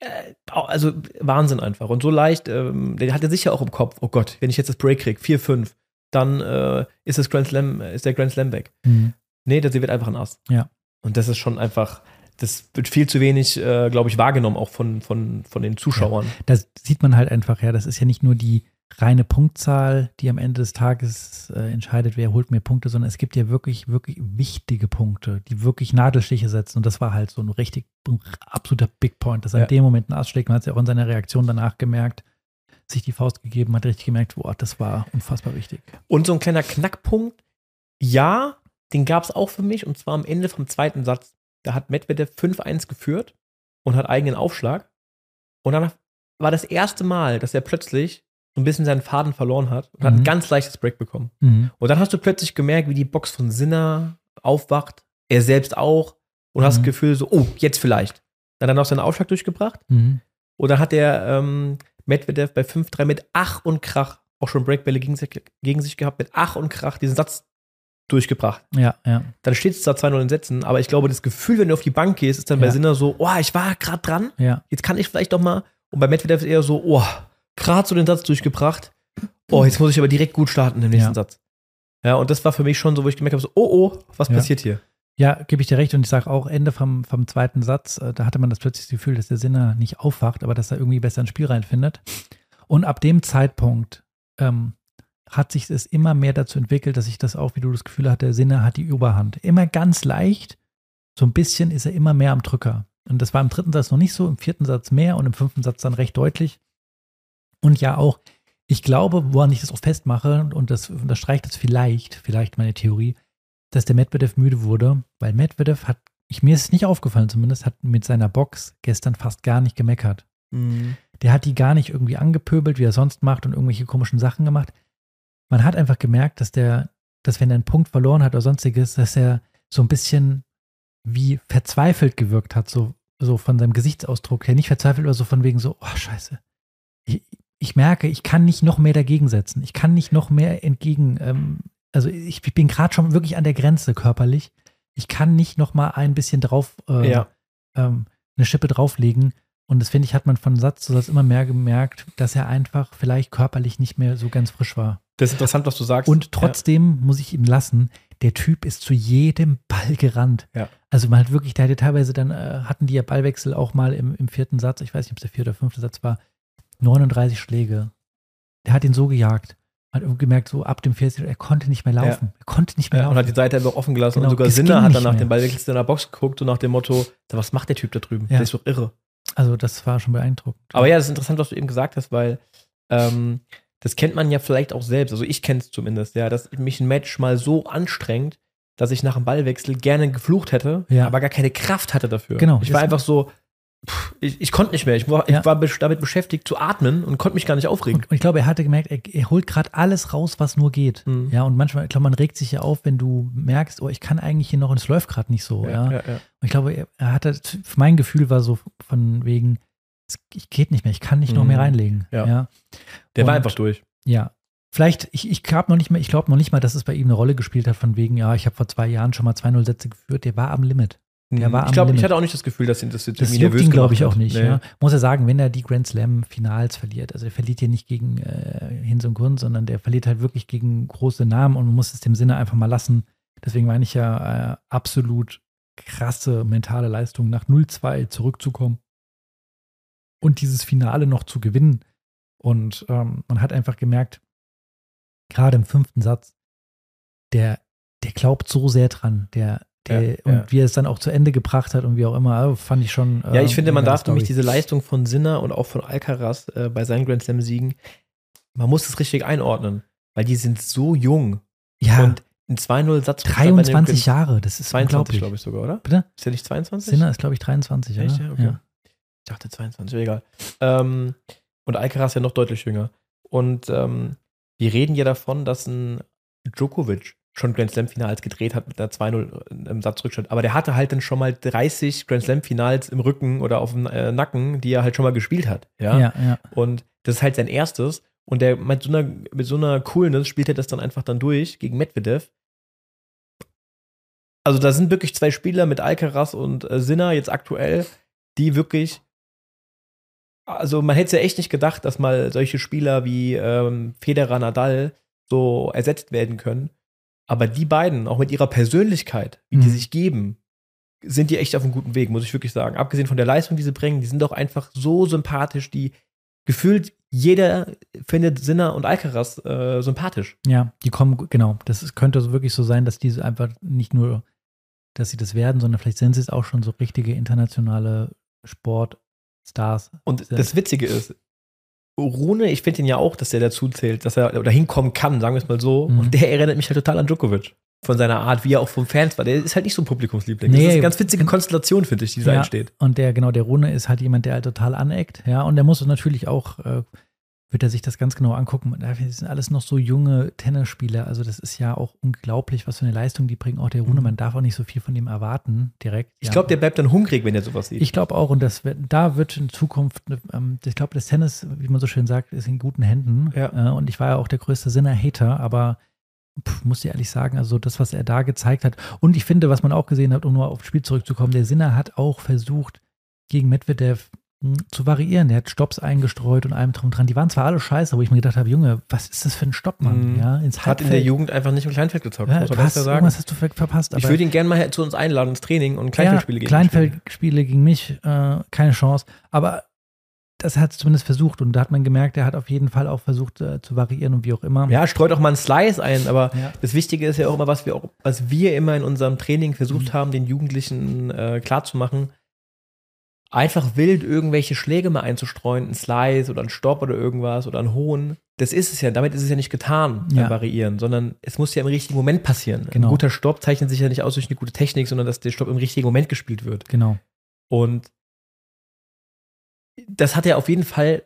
Speaker 1: äh, also Wahnsinn einfach. Und so leicht, ähm, der hat ja sicher auch im Kopf, oh Gott, wenn ich jetzt das Break krieg, 4-5, dann äh, ist das Grand Slam, äh, ist der Grand Slam weg.
Speaker 2: Mhm.
Speaker 1: Nee, das wird einfach ein Ass.
Speaker 2: Ja.
Speaker 1: Und das ist schon einfach, das wird viel zu wenig, äh, glaube ich, wahrgenommen, auch von, von, von den Zuschauern.
Speaker 2: Das sieht man halt einfach, ja. Das ist ja nicht nur die reine Punktzahl, die am Ende des Tages äh, entscheidet, wer holt mehr Punkte, sondern es gibt ja wirklich, wirklich wichtige Punkte, die wirklich Nadelstiche setzen. Und das war halt so ein richtig ein absoluter Big Point, dass er
Speaker 1: Ja.
Speaker 2: in dem Moment einen Ass schlägt. Man hat es ja auch in seiner Reaktion danach gemerkt, sich die Faust gegeben, hat richtig gemerkt, boah, das war unfassbar wichtig.
Speaker 1: Und so ein kleiner Knackpunkt, ja, den gab es auch für mich, und zwar am Ende vom zweiten Satz. Da hat Medvedev 5-1 geführt und hat eigenen Aufschlag. Und dann war das erste Mal, dass er plötzlich so ein bisschen seinen Faden verloren hat und hat
Speaker 2: Mhm.
Speaker 1: ein ganz leichtes Break bekommen.
Speaker 2: Mhm.
Speaker 1: Und dann hast du plötzlich gemerkt, wie die Box von Sinner aufwacht, er selbst auch, und hast
Speaker 2: Mhm.
Speaker 1: das Gefühl so, oh, jetzt vielleicht. Dann hat er noch seinen Aufschlag durchgebracht
Speaker 2: Mhm.
Speaker 1: und dann hat der ähm, Medvedev bei 5-3 mit Ach und Krach auch schon Breakbälle gegen sich, gegen sich gehabt, mit Ach und Krach diesen Satz durchgebracht.
Speaker 2: Ja, ja.
Speaker 1: Dann steht es da 2-0 in Sätzen, aber ich glaube, das Gefühl, wenn du auf die Bank gehst, ist dann bei
Speaker 2: Ja.
Speaker 1: Sinner so, oh, ich war gerade dran,
Speaker 2: Ja.
Speaker 1: jetzt kann ich vielleicht doch mal. Und bei Medvedev ist eher so, oh, gerade so den Satz durchgebracht. Oh, jetzt muss ich aber direkt gut starten im nächsten
Speaker 2: Ja.
Speaker 1: Satz. Ja, und das war für mich schon so, wo ich gemerkt habe, so, oh, oh, was
Speaker 2: Ja.
Speaker 1: passiert hier?
Speaker 2: Ja, gebe ich dir recht. Und ich sage auch, Ende vom, vom zweiten Satz, äh, da hatte man das plötzlich das Gefühl, dass der Sinner nicht aufwacht, aber dass er irgendwie besser ins Spiel reinfindet. Und ab dem Zeitpunkt ähm, hat sich es immer mehr dazu entwickelt, dass ich das auch, wie du das Gefühl hatte, der Sinner hat die Überhand. Immer ganz leicht, so ein bisschen ist er immer mehr am Drücker. Und das war im dritten Satz noch nicht so, im vierten Satz mehr und im fünften Satz dann recht deutlich. Und ja auch, ich glaube, woran ich das auch festmache, und das unterstreicht das vielleicht, vielleicht meine Theorie, dass der Medvedev müde wurde, weil Medvedev hat, ich, mir ist es nicht aufgefallen zumindest, hat mit seiner Box gestern fast gar nicht gemeckert.
Speaker 1: Mhm.
Speaker 2: Der hat die gar nicht irgendwie angepöbelt, wie er sonst macht und irgendwelche komischen Sachen gemacht. Man hat einfach gemerkt, dass der, dass wenn er einen Punkt verloren hat oder sonstiges, dass er so ein bisschen wie verzweifelt gewirkt hat, so, so von seinem Gesichtsausdruck her. Nicht verzweifelt, aber so von wegen so, oh Scheiße. Ich, ich merke, ich kann nicht noch mehr dagegen setzen. Ich kann nicht noch mehr entgegen. Ähm, also ich, ich bin gerade schon wirklich an der Grenze körperlich. Ich kann nicht noch mal ein bisschen drauf, äh,
Speaker 1: Ja.
Speaker 2: ähm, eine Schippe drauflegen. Und das finde ich, hat man von Satz zu Satz immer mehr gemerkt, dass er einfach vielleicht körperlich nicht mehr so ganz frisch war.
Speaker 1: Das ist interessant, was du sagst.
Speaker 2: Und trotzdem muss ich ihm lassen, der Typ ist zu jedem Ball gerannt.
Speaker 1: Ja.
Speaker 2: Also man hat wirklich, der hatte teilweise dann, äh, hatten die ja Ballwechsel auch mal im, im vierten Satz, ich weiß nicht, ob es der vierte oder fünfte Satz war, 39 Schläge. Der hat ihn so gejagt. Man hat gemerkt, so ab dem vierten, er konnte nicht mehr laufen. Er konnte nicht mehr
Speaker 1: Ja, und
Speaker 2: laufen.
Speaker 1: hat die Seite einfach offen gelassen.
Speaker 2: Genau,
Speaker 1: und sogar Sinner hat dann nach dem Ballwechsel in der Box geguckt und nach dem Motto, was macht der Typ da drüben?
Speaker 2: Ja.
Speaker 1: Der ist doch irre.
Speaker 2: also das war schon beeindruckend.
Speaker 1: Aber ja, das ist interessant, was du eben gesagt hast, weil ähm, das kennt man ja vielleicht auch selbst. Also ich kenne es zumindest, ja, dass mich ein Match mal so anstrengt, dass ich nach dem Ballwechsel gerne geflucht hätte,
Speaker 2: Ja.
Speaker 1: aber gar keine Kraft hatte dafür.
Speaker 2: Genau.
Speaker 1: Ich war einfach so, ich, ich konnte nicht mehr. Ich war,
Speaker 2: Ja.
Speaker 1: ich war damit beschäftigt zu atmen und konnte mich gar nicht aufregen.
Speaker 2: Und, und ich glaube, er hatte gemerkt, er, er holt gerade alles raus, was nur geht.
Speaker 1: Mhm.
Speaker 2: Ja, und manchmal, ich glaube, man regt sich ja auf, wenn du merkst, oh, ich kann eigentlich hier noch und es läuft gerade nicht so. Ja,
Speaker 1: ja, ja.
Speaker 2: Und ich glaube, er, er hatte, mein Gefühl war so von wegen, es ich geht nicht mehr, ich kann nicht noch
Speaker 1: Mhm.
Speaker 2: mehr reinlegen.
Speaker 1: Ja.
Speaker 2: ja.
Speaker 1: Der war
Speaker 2: Und-
Speaker 1: einfach durch.
Speaker 2: Ja. Vielleicht, ich, ich glaube noch nicht mal, ich glaube noch nicht mal, dass es bei ihm eine Rolle gespielt hat, von wegen, ja, ich habe vor zwei Jahren schon mal 2-0 Sätze geführt, der war am Limit. Der war
Speaker 1: ich glaube, ich hatte auch nicht das Gefühl, dass ihn das jetzt
Speaker 2: Das
Speaker 1: irgendwie
Speaker 2: juckt
Speaker 1: nervös
Speaker 2: ihn, glaube ich, auch nicht.
Speaker 1: Nee.
Speaker 2: Ja. Muss er sagen, wenn er die Grand Slam-Finals verliert, also er verliert hier nicht gegen äh, Hinz und Kunz, sondern der verliert halt wirklich gegen große Namen und man muss es dem Sinne einfach mal lassen. Deswegen meine ich ja äh, absolut krasse mentale Leistung, nach 0-2 zurückzukommen und dieses Finale noch zu gewinnen. Und ähm, man hat einfach gemerkt, gerade im fünften Satz, der, der glaubt so sehr dran, der, der,
Speaker 1: Ja,
Speaker 2: und
Speaker 1: ja.
Speaker 2: wie er es dann auch zu Ende gebracht hat und wie auch immer, also fand ich schon.
Speaker 1: Ja,
Speaker 2: äh,
Speaker 1: ich finde, man darf nämlich
Speaker 2: Story.
Speaker 1: diese Leistung von Sinner und auch von Alcaraz äh, bei seinen Grand Slam-Siegen, man muss es richtig einordnen, weil die sind so jung
Speaker 2: ja,
Speaker 1: und ein 2-0-Satz
Speaker 2: 23 Jahre, das ist
Speaker 1: 22,
Speaker 2: unglaublich.
Speaker 1: glaube ich sogar, oder?
Speaker 2: Bitte?
Speaker 1: Ist der nicht 22?
Speaker 2: Sinner ist, glaube ich, 23,
Speaker 1: Echt?
Speaker 2: oder?
Speaker 1: Ja, okay. Ich dachte 22, egal. Ähm, und Alcaraz ja noch deutlich jünger. Und ähm, wir reden ja davon, dass ein Djokovic schon Grand Slam Finals gedreht hat mit einer 2-0 im Satzrückstand. Aber der hatte halt dann schon mal 30 Grand Slam Finals im Rücken oder auf dem äh, Nacken, die er halt schon mal gespielt hat. Ja?
Speaker 2: Ja, ja.
Speaker 1: Und das ist halt sein erstes. Und der mit so einer, mit so einer Coolness spielt er das dann einfach dann durch gegen Medvedev. Also da sind wirklich zwei Spieler mit Alcaraz und äh, Sinner jetzt aktuell, die wirklich also man hätte es ja echt nicht gedacht, dass mal solche Spieler wie ähm, Federer, Nadal so ersetzt werden können. Aber die beiden, auch mit ihrer Persönlichkeit, wie die
Speaker 2: Mhm.
Speaker 1: sich geben, sind die echt auf einem guten Weg, muss ich wirklich sagen. Abgesehen von der Leistung, die sie bringen, die sind doch einfach so sympathisch, die gefühlt jeder findet Sinner und Alcaraz äh, sympathisch.
Speaker 2: Ja, die kommen, genau. Das ist, könnte so wirklich so sein, dass diese einfach nicht nur, dass sie das werden, sondern vielleicht sind sie es auch schon so richtige internationale Sportstars.
Speaker 1: Und das Witzige ist, Rune, ich finde ihn ja auch, dass er dazu zählt, dass er oder hinkommen kann, sagen wir es mal so.
Speaker 2: Mhm.
Speaker 1: Und der erinnert mich halt total an Djokovic. Von seiner Art, wie er auch vom Fans war. Der ist halt nicht so ein Publikumsliebling. das
Speaker 2: Nee,
Speaker 1: ist eine ganz witzige Konstellation, finde ich, die da
Speaker 2: Ja.
Speaker 1: entsteht.
Speaker 2: Und der, genau, der Rune ist halt jemand, der halt total aneckt, ja. Und der muss natürlich auch, äh, wird er sich das ganz genau angucken. Das sind alles noch so junge Tennisspieler. Also, das ist ja auch unglaublich, was für eine Leistung die bringen. Auch der Rune,
Speaker 1: Mhm.
Speaker 2: man darf auch nicht so viel von ihm erwarten, direkt.
Speaker 1: Ich
Speaker 2: ja.
Speaker 1: glaube, der bleibt dann hungrig, wenn er sowas sieht.
Speaker 2: Ich glaube auch, und das wird, da wird in Zukunft, ähm, ich glaube, das Tennis, wie man so schön sagt, ist in guten Händen.
Speaker 1: Ja.
Speaker 2: Äh, und ich war ja auch der größte Sinner-Hater, aber pff, muss ich ehrlich sagen, also das, was er da gezeigt hat. Und ich finde, was man auch gesehen hat, um nur aufs Spiel zurückzukommen, der Sinner hat auch versucht, gegen Medvedev zu variieren. Der hat Stops eingestreut und allem drum dran. Die waren zwar alle scheiße, wo ich mir gedacht habe, Junge, was ist das für ein Stopp, Mann?
Speaker 1: Mhm.
Speaker 2: Ja, ins
Speaker 1: Hat in der Jugend einfach nicht im Kleinfeld gezockt,
Speaker 2: ja,
Speaker 1: muss man
Speaker 2: hast,
Speaker 1: klar
Speaker 2: irgendwas
Speaker 1: sagen.
Speaker 2: hast du vielleicht verpasst.
Speaker 1: Ich würde ihn gerne mal zu uns einladen ins Training und Kleinfeldspiele
Speaker 2: ja,
Speaker 1: gegen
Speaker 2: Kleinfeldspiele gegen mich, äh, keine Chance. Aber das hat es zumindest versucht und da hat man gemerkt, er hat auf jeden Fall auch versucht äh, zu variieren und wie auch immer.
Speaker 1: Ja, streut auch mal einen Slice ein, aber
Speaker 2: Ja.
Speaker 1: das Wichtige ist ja auch immer, was wir auch, was wir immer in unserem Training versucht
Speaker 2: Mhm.
Speaker 1: haben, den Jugendlichen äh, klarzumachen. Einfach wild irgendwelche Schläge mal einzustreuen, ein Slice oder ein Stopp oder irgendwas oder ein Hohn. Das ist es ja, damit ist es ja nicht getan beim
Speaker 2: Ja.
Speaker 1: Variieren, sondern es muss ja im richtigen Moment passieren.
Speaker 2: Genau.
Speaker 1: Ein guter Stopp zeichnet sich ja nicht aus durch eine gute Technik, sondern dass der Stopp im richtigen Moment gespielt wird.
Speaker 2: Genau.
Speaker 1: Und das hat er auf jeden Fall,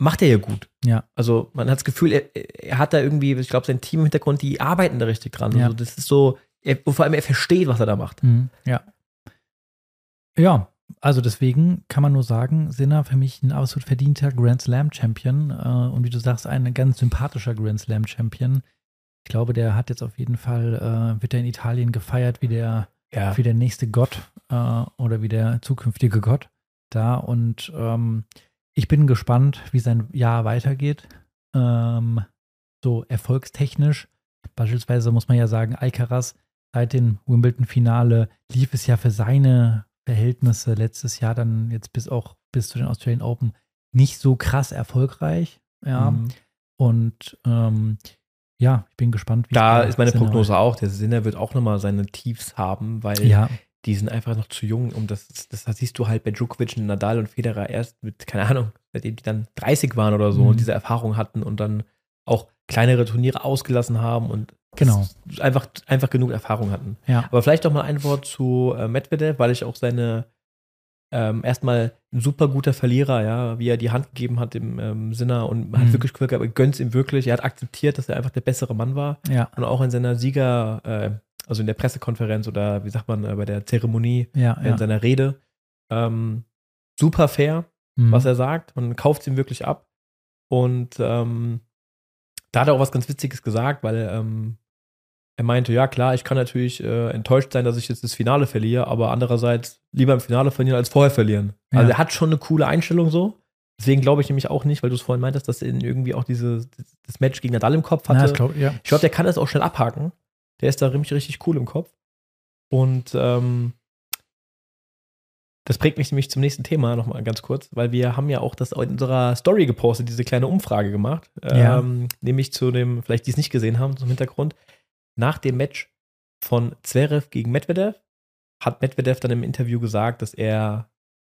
Speaker 1: macht er ja gut.
Speaker 2: Ja.
Speaker 1: Also man hat das Gefühl, er, er hat da irgendwie, ich glaube, sein Team im Hintergrund, die arbeiten da richtig dran.
Speaker 2: Ja.
Speaker 1: Also das ist so, er, und vor allem er versteht, was er da macht.
Speaker 2: Mhm. Ja. Ja, also deswegen kann man nur sagen, Sinner für mich ein absolut verdienter Grand Slam Champion äh, und wie du sagst, ein ganz sympathischer Grand Slam Champion. Ich glaube, der hat jetzt auf jeden Fall, äh, wird er in Italien gefeiert wie der,
Speaker 1: Ja.
Speaker 2: wie der nächste Gott äh, oder wie der zukünftige Gott da und ähm, ich bin gespannt, wie sein Jahr weitergeht. Ähm, so erfolgstechnisch. Beispielsweise muss man ja sagen, Alcaraz seit dem Wimbledon-Finale lief es ja für seine Verhältnisse letztes Jahr dann jetzt bis auch bis zu den Australian Open nicht so krass erfolgreich. Ja.
Speaker 1: Mhm.
Speaker 2: Und ähm, ja, ich bin gespannt, wie
Speaker 1: Da ist meine
Speaker 2: Sinner
Speaker 1: Prognose auch. Der Sinner wird auch nochmal seine Tiefs haben, weil
Speaker 2: Ja,
Speaker 1: die sind einfach noch zu jung. Und das, das, das siehst du halt bei Djokovic und Nadal und Federer erst mit, keine Ahnung, seitdem die dann 30 waren oder so
Speaker 2: Mhm.
Speaker 1: und diese Erfahrung hatten und dann auch kleinere Turniere ausgelassen haben und
Speaker 2: Genau.
Speaker 1: einfach, einfach genug Erfahrung hatten.
Speaker 2: ja,
Speaker 1: Aber vielleicht noch mal ein Wort zu äh, Medvedev, weil ich auch seine ähm, erstmal ein super guter Verlierer, ja, wie er die Hand gegeben hat dem ähm, Sinner und man hat
Speaker 2: Mhm.
Speaker 1: wirklich gehabt, er gönnt ihm wirklich. Er hat akzeptiert, dass er einfach der bessere Mann war
Speaker 2: ja,
Speaker 1: und auch in seiner Sieger, äh, also in der Pressekonferenz oder wie sagt man, äh, bei der Zeremonie,
Speaker 2: ja,
Speaker 1: in seiner Rede, ähm, super fair,
Speaker 2: Mhm.
Speaker 1: was er sagt. Man kauft es ihm wirklich ab. Und ähm, da hat er auch was ganz Witziges gesagt, weil ähm, er meinte, ja klar, ich kann natürlich äh, enttäuscht sein, dass ich jetzt das Finale verliere, aber andererseits lieber im Finale verlieren als vorher verlieren.
Speaker 2: Ja.
Speaker 1: Also er hat schon eine coole Einstellung so. Deswegen glaube ich nämlich auch nicht, weil du es vorhin meintest, dass er irgendwie auch diese, das Match gegen Nadal im Kopf hatte.
Speaker 2: Ja, ich glaub, ja.
Speaker 1: Ich glaube, der kann das auch schnell abhaken. Der ist da richtig, richtig cool im Kopf. Und ähm, das bringt mich nämlich zum nächsten Thema nochmal ganz kurz, weil wir haben ja auch das in unserer Story gepostet, diese kleine Umfrage gemacht.
Speaker 2: Ja.
Speaker 1: Ähm, nämlich zu dem, vielleicht die es nicht gesehen haben, zum Hintergrund. Nach dem Match von Zverev gegen Medvedev hat Medvedev dann im Interview gesagt, dass er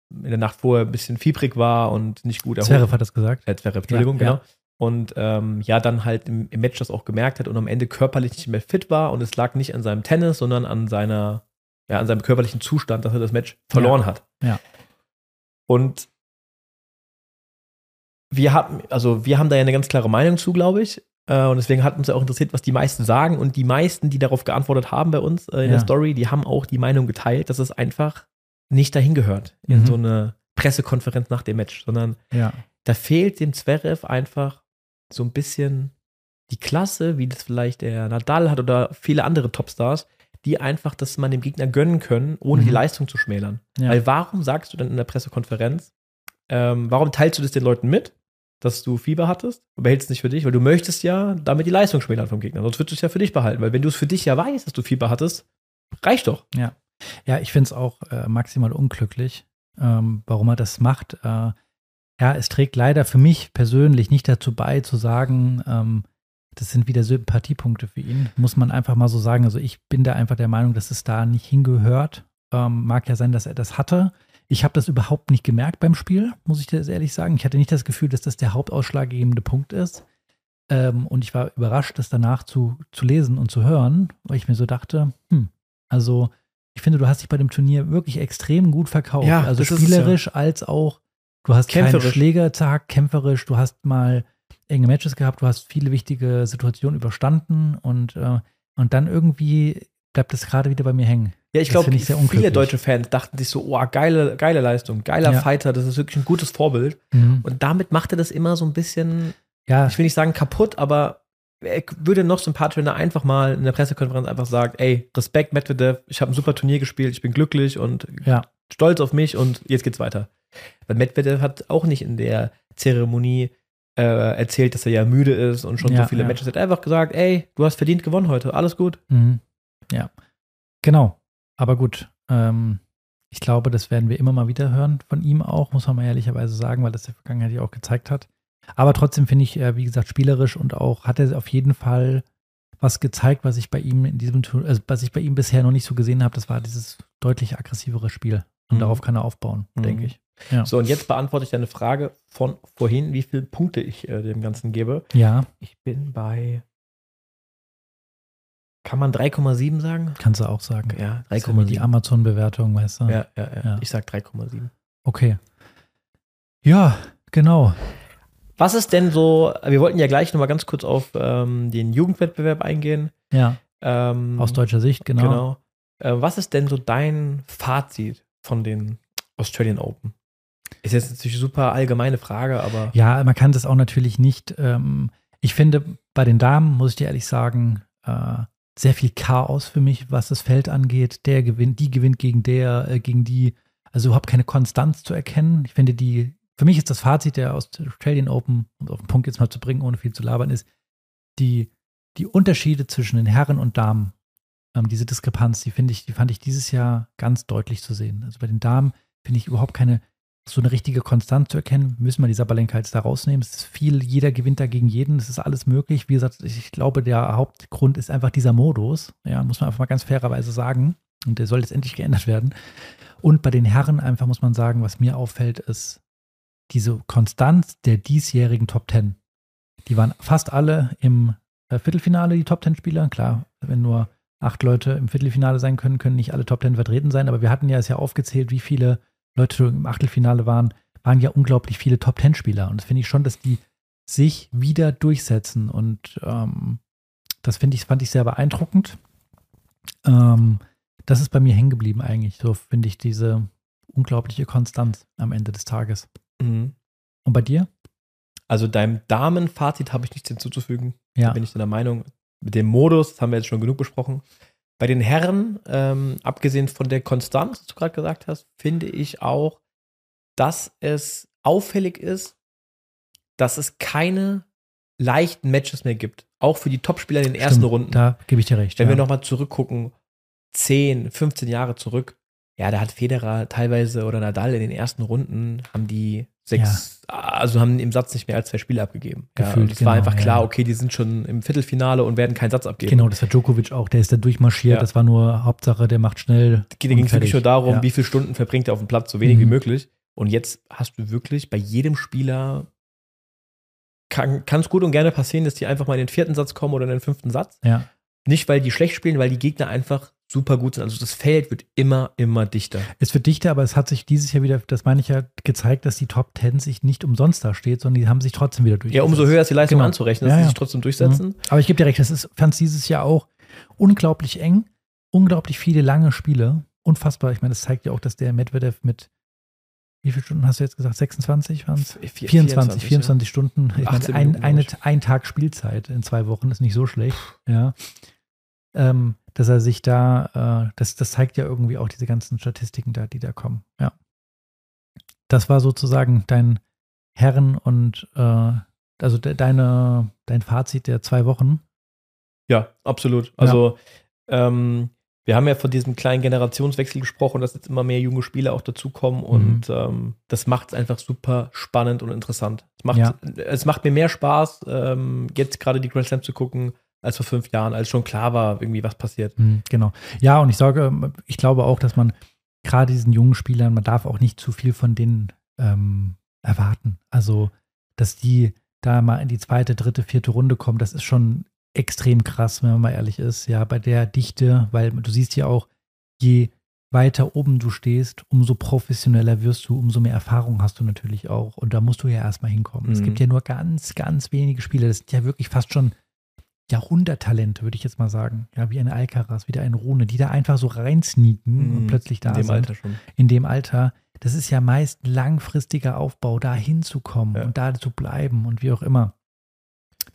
Speaker 1: in der Nacht vorher ein bisschen fiebrig war und nicht gut erholt
Speaker 2: Zverev hat das gesagt.
Speaker 1: äh, Zverev, Entschuldigung,
Speaker 2: Ja, ja.
Speaker 1: genau. Und ähm, ja, dann halt im, im Match das auch gemerkt hat und am Ende körperlich nicht mehr fit war und es lag nicht an seinem Tennis, sondern an seiner, ja, an seinem körperlichen Zustand, dass er das Match verloren hat.
Speaker 2: Ja.
Speaker 1: Und wir haben, also wir haben da ja eine ganz klare Meinung zu, glaube ich. Äh, und deswegen hat uns ja auch interessiert, was die meisten sagen. Und die meisten, die darauf geantwortet haben bei uns äh, in
Speaker 2: Ja.
Speaker 1: der Story, die haben auch die Meinung geteilt, dass es einfach nicht dahin gehört in
Speaker 2: Mhm.
Speaker 1: so eine Pressekonferenz nach dem Match, sondern
Speaker 2: Ja,
Speaker 1: da fehlt dem Zverev einfach so ein bisschen die Klasse, wie das vielleicht der Nadal hat oder viele andere Topstars, die einfach, dass man dem Gegner gönnen können, ohne
Speaker 2: Mhm.
Speaker 1: die Leistung zu schmälern.
Speaker 2: Ja.
Speaker 1: Weil warum sagst du dann in der Pressekonferenz, ähm, warum teilst du das den Leuten mit, dass du Fieber hattest, aber hältst es nicht für dich, weil du möchtest ja damit die Leistung schmälern vom Gegner, sonst würdest du es ja für dich behalten, weil wenn du es für dich ja weißt, dass du Fieber hattest, reicht doch.
Speaker 2: Ja, ich finde es auch äh, maximal unglücklich, ähm, warum er das macht. Äh, ja, es trägt leider für mich persönlich nicht dazu bei, zu sagen, ähm, das sind wieder Sympathiepunkte für ihn. Muss man einfach mal so sagen. Also ich bin da einfach der Meinung, dass es da nicht hingehört. Ähm, mag ja sein, dass er das hatte. Ich habe das überhaupt nicht gemerkt beim Spiel, muss ich dir das ehrlich sagen. Ich hatte nicht das Gefühl, dass das der hauptausschlaggebende Punkt ist. Ähm, und ich war überrascht, das danach zu, zu lesen und zu hören, weil ich mir so dachte, hm, also ich finde, du hast dich bei dem Turnier wirklich extrem gut verkauft.
Speaker 1: Ja,
Speaker 2: also
Speaker 1: es
Speaker 2: spielerisch als auch, du hast keine
Speaker 1: Kämpferisch.
Speaker 2: Schlägertag, kämpferisch, du hast mal enge Matches gehabt, du hast viele wichtige Situationen überstanden und, äh, und dann irgendwie bleibt das gerade wieder bei mir hängen.
Speaker 1: Ja, ich glaube, viele deutsche Fans dachten sich so, oh, geile, geile Leistung, geiler
Speaker 2: Ja.
Speaker 1: Fighter, das ist wirklich ein gutes Vorbild.
Speaker 2: Mhm.
Speaker 1: Und damit macht er das immer so ein bisschen,
Speaker 2: Ja,
Speaker 1: ich will nicht sagen kaputt, aber er würde noch sympathisch, wenn er einfach mal in der Pressekonferenz einfach sagt, ey, Respekt Medvedev, ich habe ein super Turnier gespielt, ich bin glücklich und
Speaker 2: ja,
Speaker 1: stolz auf mich und jetzt geht's weiter. Weil Medvedev hat auch nicht in der Zeremonie äh, erzählt, dass er ja müde ist und schon
Speaker 2: Ja,
Speaker 1: so viele. Matches hat. Er hat einfach gesagt, ey, du hast verdient gewonnen heute, alles gut.
Speaker 2: Mhm. Ja, genau. Aber gut, ähm, ich glaube, das werden wir immer mal wieder hören von ihm auch, muss man mal ehrlicherweise sagen, weil das der Vergangenheit ja auch gezeigt hat. Aber trotzdem finde ich, äh, wie gesagt, spielerisch und auch hat er auf jeden Fall was gezeigt, was ich bei ihm in diesem also was ich bei ihm bisher noch nicht so gesehen habe. Das war dieses deutlich aggressivere Spiel. Und
Speaker 1: Mhm.
Speaker 2: darauf kann er aufbauen,
Speaker 1: Mhm.
Speaker 2: denke ich. Ja.
Speaker 1: So, und jetzt beantworte ich deine Frage von vorhin, wie viele Punkte ich äh, dem Ganzen gebe.
Speaker 2: ja,
Speaker 1: Ich bin bei. Kann man 3,7 sagen?
Speaker 2: kannst du auch sagen.
Speaker 1: Ja,
Speaker 2: Das ist ja wie die
Speaker 1: 3,7.
Speaker 2: Amazon-Bewertung, weißt du?
Speaker 1: Ja, ja, ja,
Speaker 2: Ja.
Speaker 1: Ich sag 3,7.
Speaker 2: Okay. Ja, genau.
Speaker 1: Was ist denn so, wir wollten ja gleich nochmal ganz kurz auf ähm, den Jugendwettbewerb eingehen.
Speaker 2: Ja,
Speaker 1: Ähm,
Speaker 2: aus deutscher Sicht, genau.
Speaker 1: Genau. Äh, was ist denn so dein Fazit von den Australian Open? Ist jetzt natürlich eine super allgemeine Frage, aber
Speaker 2: Ja, man kann das auch natürlich nicht. Ähm, ich finde, bei den Damen, muss ich dir ehrlich sagen, äh, sehr viel Chaos für mich, was das Feld angeht. Der gewinnt, die gewinnt gegen der, äh, gegen die. Also überhaupt keine Konstanz zu erkennen. Ich finde, die, für mich ist das Fazit der Australian Open, um auf den Punkt jetzt mal zu bringen, ohne viel zu labern, ist, die, die Unterschiede zwischen den Herren und Damen, ähm, diese Diskrepanz, die finde ich, die fand ich dieses Jahr ganz deutlich zu sehen. Also bei den Damen finde ich überhaupt keine so eine richtige Konstanz zu erkennen, müssen wir die Sabalenka jetzt da rausnehmen. Es ist viel, jeder gewinnt da gegen jeden, es ist alles möglich. Wie gesagt, ich glaube, der Hauptgrund ist einfach dieser Modus, ja, muss man einfach mal ganz fairerweise sagen. Und der soll jetzt endlich geändert werden. Und bei den Herren einfach muss man sagen, was mir auffällt, ist diese Konstanz der diesjährigen Top Ten. Die waren fast alle im äh, Viertelfinale, die Top Ten Spieler. Klar, wenn nur acht Leute im Viertelfinale sein können, können nicht alle Top Ten vertreten sein. Aber wir hatten ja es ja aufgezählt, wie viele Leute im Achtelfinale waren, waren ja unglaublich viele Top-Ten-Spieler. Und das finde ich schon, dass die sich wieder durchsetzen. Und ähm, das finde ich, fand ich sehr beeindruckend. Ähm, das ist bei mir hängen geblieben eigentlich. So finde ich diese unglaubliche Konstanz am Ende des Tages.
Speaker 1: Mhm.
Speaker 2: Und bei dir?
Speaker 1: Also deinem Damenfazit habe ich nichts hinzuzufügen. Da
Speaker 2: Ja.
Speaker 1: bin ich der Meinung. Mit dem Modus, das haben wir jetzt schon genug besprochen. Bei den Herren, ähm, abgesehen von der Konstanz, was du gerade gesagt hast, finde ich auch, dass es auffällig ist, dass es keine leichten Matches mehr gibt. Auch für die Topspieler in den ersten
Speaker 2: Stimmt,
Speaker 1: Runden.
Speaker 2: Da gebe ich dir recht.
Speaker 1: Wenn
Speaker 2: ja.
Speaker 1: wir nochmal zurückgucken, 10, 15 Jahre zurück, ja, da hat Federer teilweise oder Nadal in den ersten Runden haben die sechs, also haben im Satz nicht mehr als zwei Spiele abgegeben. Ja,
Speaker 2: Gefühlt,
Speaker 1: und es war
Speaker 2: genau,
Speaker 1: einfach
Speaker 2: ja.
Speaker 1: klar, okay, die sind schon im Viertelfinale und werden keinen Satz abgeben.
Speaker 2: Genau, das war Djokovic auch. Der ist da durchmarschiert.
Speaker 1: Ja.
Speaker 2: Das war nur Hauptsache, der macht schnell.
Speaker 1: Da ging es wirklich nur darum,
Speaker 2: Ja.
Speaker 1: wie viele Stunden verbringt er auf dem Platz, so wenig wie
Speaker 2: Mhm.
Speaker 1: möglich. Und jetzt hast du wirklich bei jedem Spieler kann es gut und gerne passieren, dass die einfach mal in den vierten Satz kommen oder in den fünften Satz.
Speaker 2: Ja.
Speaker 1: Nicht, weil die schlecht spielen, weil die Gegner einfach super gut sind. Also das Feld wird immer, immer dichter.
Speaker 2: Es wird dichter, aber es hat sich dieses Jahr wieder, das meine ich ja, gezeigt, dass die Top Ten sich nicht umsonst da steht, sondern die haben sich trotzdem wieder durchgesetzt.
Speaker 1: Ja, umso höher ist die Leistung
Speaker 2: Genau.
Speaker 1: anzurechnen, dass
Speaker 2: Ja,
Speaker 1: sie
Speaker 2: ja.
Speaker 1: sich trotzdem durchsetzen.
Speaker 2: Mhm. Aber ich gebe dir recht, das ist, fand es dieses Jahr auch unglaublich eng, unglaublich viele lange Spiele. Unfassbar. Ich meine, das zeigt ja auch, dass der Medvedev mit, wie viele Stunden hast du jetzt gesagt? 26 waren es?
Speaker 1: Vier-
Speaker 2: 24, 24 Stunden. Ich
Speaker 1: 18
Speaker 2: meine, ein, eine, ein Tag Spielzeit in zwei Wochen ist nicht so schlecht. Ja. Ähm, dass er sich da, äh, das, das zeigt ja irgendwie auch diese ganzen Statistiken da, die da kommen. Ja. Das war sozusagen dein Herren und äh, also de, deine, dein Fazit der zwei Wochen.
Speaker 1: Ja, absolut. Also, ähm, wir haben ja von diesem kleinen Generationswechsel gesprochen, dass jetzt immer mehr junge Spieler auch dazukommen und ähm, das macht es einfach super spannend und interessant. Es macht,
Speaker 2: Ja.
Speaker 1: es macht mir mehr Spaß, ähm, jetzt gerade die Grand Slam zu gucken, als vor fünf Jahren, als schon klar war, irgendwie was passiert.
Speaker 2: Mhm, genau. Ja, und ich sage, ich glaube auch, dass man gerade diesen jungen Spielern, man darf auch nicht zu viel von denen ähm, erwarten. Also, dass die da mal in die zweite, dritte, vierte Runde kommen, das ist schon extrem krass, wenn man mal ehrlich ist. Ja, bei der Dichte, weil du siehst ja auch, je weiter oben du stehst, umso professioneller wirst du, umso mehr Erfahrung hast du natürlich auch. Und da musst du ja erstmal hinkommen. Es
Speaker 1: Mhm.
Speaker 2: gibt ja nur ganz, ganz wenige Spieler. Das sind ja wirklich fast schon Jahrhunderttalente, würde ich jetzt mal sagen. Ja, wie eine Alcaraz, wie eine Rune, die da einfach so reinsneaken und plötzlich da
Speaker 1: Mhm. In dem
Speaker 2: sind.
Speaker 1: Alter schon.
Speaker 2: In dem Alter. Das ist ja meist ein langfristiger Aufbau, da hinzukommen
Speaker 1: Ja.
Speaker 2: und da zu bleiben und wie auch immer.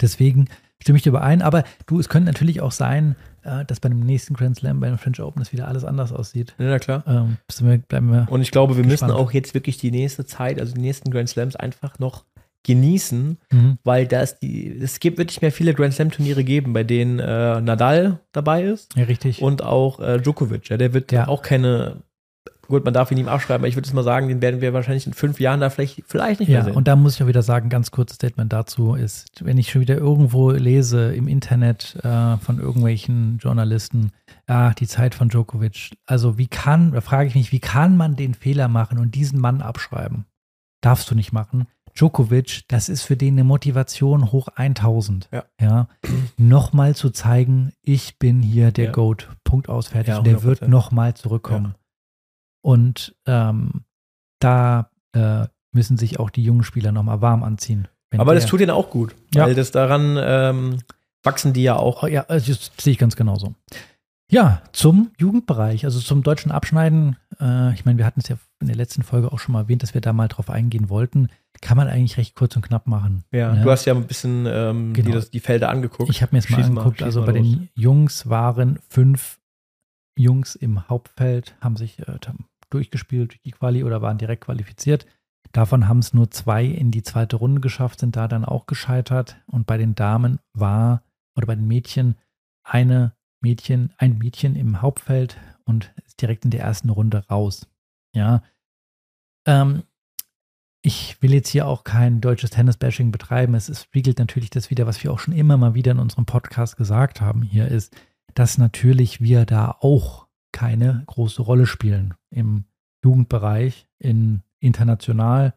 Speaker 2: Deswegen stimme ich dir überein. Aber du, es könnte natürlich auch sein, äh, dass bei dem nächsten Grand Slam, bei dem French Open, das wieder alles anders aussieht.
Speaker 1: Ja, na klar.
Speaker 2: Ähm, wir, bleiben wir.
Speaker 1: Und ich glaube, wir
Speaker 2: gespannt.
Speaker 1: müssen auch jetzt wirklich die nächste Zeit, also die nächsten Grand Slams einfach noch genießen,
Speaker 2: Mhm.
Speaker 1: weil das die, es gibt wirklich mehr viele Grand Slam Turniere geben, bei denen äh, Nadal dabei ist
Speaker 2: Ja, richtig.
Speaker 1: und auch äh, Djokovic. Ja, der wird
Speaker 2: Ja.
Speaker 1: auch keine, gut, man darf ihn ihm abschreiben, aber ich würde jetzt mal sagen, den werden wir wahrscheinlich in fünf Jahren da vielleicht, vielleicht nicht mehr
Speaker 2: Ja,
Speaker 1: sehen.
Speaker 2: und da muss ich auch wieder sagen, ganz kurzes Statement dazu ist, wenn ich schon wieder irgendwo lese im Internet äh, von irgendwelchen Journalisten, ah, die Zeit von Djokovic, also wie kann, da frage ich mich, wie kann man den Fehler machen und diesen Mann abschreiben? Darfst du nicht machen. Djokovic, das ist für den eine Motivation hoch 1000.
Speaker 1: Ja.
Speaker 2: ja nochmal zu zeigen, ich bin hier der
Speaker 1: Ja.
Speaker 2: Goat, Punkt aus, fertig.
Speaker 1: Ja,
Speaker 2: und der wird
Speaker 1: 100%.
Speaker 2: nochmal zurückkommen. Und ähm, da äh, müssen sich auch die jungen Spieler nochmal warm anziehen.
Speaker 1: Aber das tut ihnen auch gut,
Speaker 2: Ja.
Speaker 1: weil das daran ähm, wachsen die ja auch.
Speaker 2: Oh, ja, das sehe ich ganz genauso. Ja, zum Jugendbereich, also zum deutschen Abschneiden. Äh, ich meine, wir hatten es ja in der letzten Folge auch schon mal erwähnt, dass wir da mal drauf eingehen wollten. Kann man eigentlich recht kurz und knapp machen.
Speaker 1: Ja,
Speaker 2: ne?
Speaker 1: du hast ja ein bisschen ähm,
Speaker 2: Genau.
Speaker 1: die, das, die Felder angeguckt.
Speaker 2: Ich habe mir jetzt mal
Speaker 1: Schieß
Speaker 2: angeguckt,
Speaker 1: schieß
Speaker 2: also
Speaker 1: mal
Speaker 2: bei
Speaker 1: los.
Speaker 2: den Jungs waren fünf Jungs im Hauptfeld, haben sich äh, durchgespielt durch die Quali oder waren direkt qualifiziert. Davon haben es nur zwei in die zweite Runde geschafft, sind da dann auch gescheitert. Und bei den Damen war, oder bei den Mädchen, eine Mädchen, ein Mädchen im Hauptfeld und ist direkt in der ersten Runde raus. Ja. Ähm, ich will jetzt hier auch kein deutsches Tennis-Bashing betreiben. Es spiegelt natürlich das wieder, was wir auch schon immer mal wieder in unserem Podcast gesagt haben. Hier ist, dass natürlich wir da auch keine große Rolle spielen im Jugendbereich, in international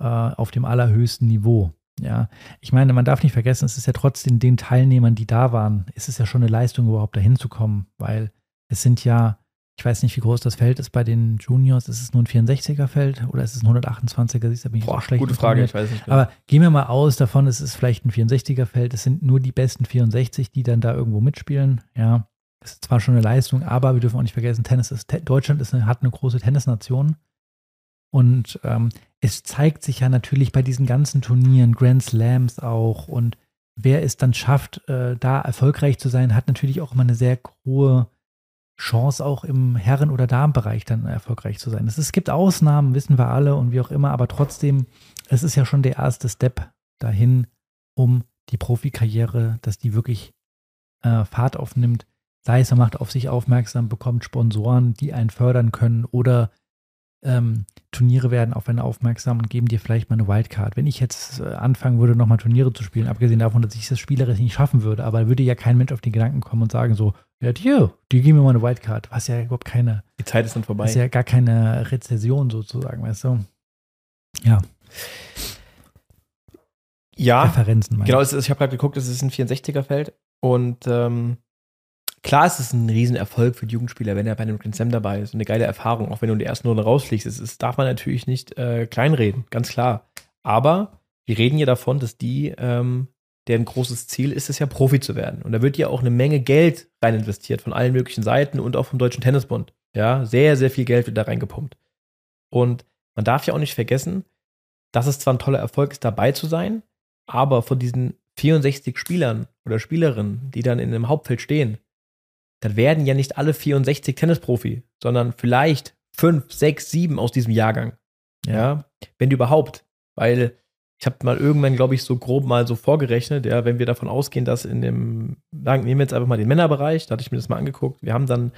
Speaker 2: äh, auf dem allerhöchsten Niveau. Ja, ich meine, man darf nicht vergessen, es ist ja trotzdem den Teilnehmern, die da waren, ist es ja schon eine Leistung, überhaupt dahin zu kommen, weil es sind ja, ich weiß nicht, wie groß das Feld ist bei den Juniors, ist es nur ein 64er-Feld oder ist es ein 180er? Siehst da bin ich
Speaker 1: Boah,
Speaker 2: schlecht
Speaker 1: gute Frage, ich weiß nicht.
Speaker 2: Aber gehen wir mal aus davon, es ist vielleicht ein 64er-Feld. Es sind nur die besten 64, die dann da irgendwo mitspielen. Ja, das ist zwar schon eine Leistung, aber wir dürfen auch nicht vergessen, Tennis ist, Deutschland ist eine, hat eine große Tennisnation. Und ähm, es zeigt sich ja natürlich bei diesen ganzen Turnieren, Grand Slams auch. Und wer es dann schafft, äh, da erfolgreich zu sein, hat natürlich auch immer eine sehr hohe Chance, auch im Herren- oder Damenbereich dann erfolgreich zu sein. Es, gibt Ausnahmen, wissen wir alle und wie auch immer, aber trotzdem, es ist ja schon der erste Step dahin, um die Profikarriere, dass die wirklich äh, Fahrt aufnimmt. Sei es, man macht auf sich aufmerksam, bekommt Sponsoren, die einen fördern können oder ähm, Turniere werden auf einen aufmerksam und geben dir vielleicht mal eine Wildcard. Wenn ich jetzt äh, anfangen würde, nochmal Turniere zu spielen, abgesehen davon, dass ich das spielerisch nicht schaffen würde, aber würde ja kein Mensch auf den Gedanken kommen und sagen so, ja, hier, die geben mir mal eine Wildcard, was ja überhaupt keine,
Speaker 1: Die Zeit ist dann vorbei.
Speaker 2: ist ja gar keine Rezession sozusagen, weißt du? Ja,
Speaker 1: ja,
Speaker 2: Referenzen.
Speaker 1: genau.
Speaker 2: ich.
Speaker 1: Ich habe gerade geguckt, es ist ein 64er-Feld. Und ähm, klar ist es ein Riesenerfolg für die Jugendspieler, wenn er bei einem Grand Slam dabei ist. Eine geile Erfahrung, auch wenn du in der ersten Runde rausfliegst. Das ist, darf man natürlich nicht äh, kleinreden, ganz klar. Aber wir reden ja davon, dass die, ähm, deren großes Ziel ist es ja, Profi zu werden. Und da wird ja auch eine Menge Geld rein investiert von allen möglichen Seiten und auch vom Deutschen Tennisbund. Ja, sehr, sehr viel Geld wird da reingepumpt. Und man darf ja auch nicht vergessen, dass es zwar ein toller Erfolg ist, dabei zu sein, aber von diesen 64 Spielern oder Spielerinnen, die dann in einem Hauptfeld stehen, dann werden ja nicht alle 64 Tennisprofi, sondern vielleicht fünf, sechs, sieben aus diesem Jahrgang. Ja, wenn überhaupt. Weil ich habe mal irgendwann, glaube ich, so grob mal so vorgerechnet, ja, wenn wir davon ausgehen, dass in dem, sagen, nehmen wir jetzt einfach mal den Männerbereich, da hatte ich mir das mal angeguckt, wir haben dann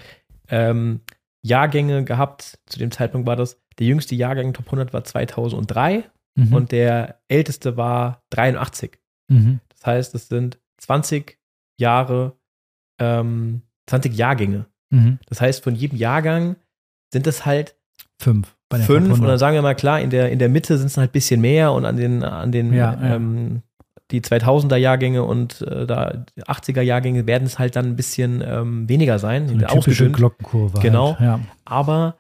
Speaker 1: ähm, Jahrgänge gehabt, zu dem Zeitpunkt war das, der jüngste Jahrgang Top 100 war 2003
Speaker 2: Mhm.
Speaker 1: und der älteste war 83.
Speaker 2: mhm.
Speaker 1: Das heißt, es sind 20 Jahre, ähm, 20 Jahrgänge.
Speaker 2: Mhm.
Speaker 1: Das heißt, von jedem Jahrgang sind es halt
Speaker 2: Fünf.
Speaker 1: Fünf und
Speaker 2: 100.
Speaker 1: dann sagen wir mal klar, in der, in der Mitte sind es halt ein bisschen mehr und an den, an den
Speaker 2: Ja.
Speaker 1: Ähm, die 2000er Jahrgänge und äh, da die 80er Jahrgänge werden es halt dann ein bisschen ähm, weniger sein,
Speaker 2: so eine typische. Glockenkurve.
Speaker 1: Genau.
Speaker 2: Halt. Ja.
Speaker 1: Aber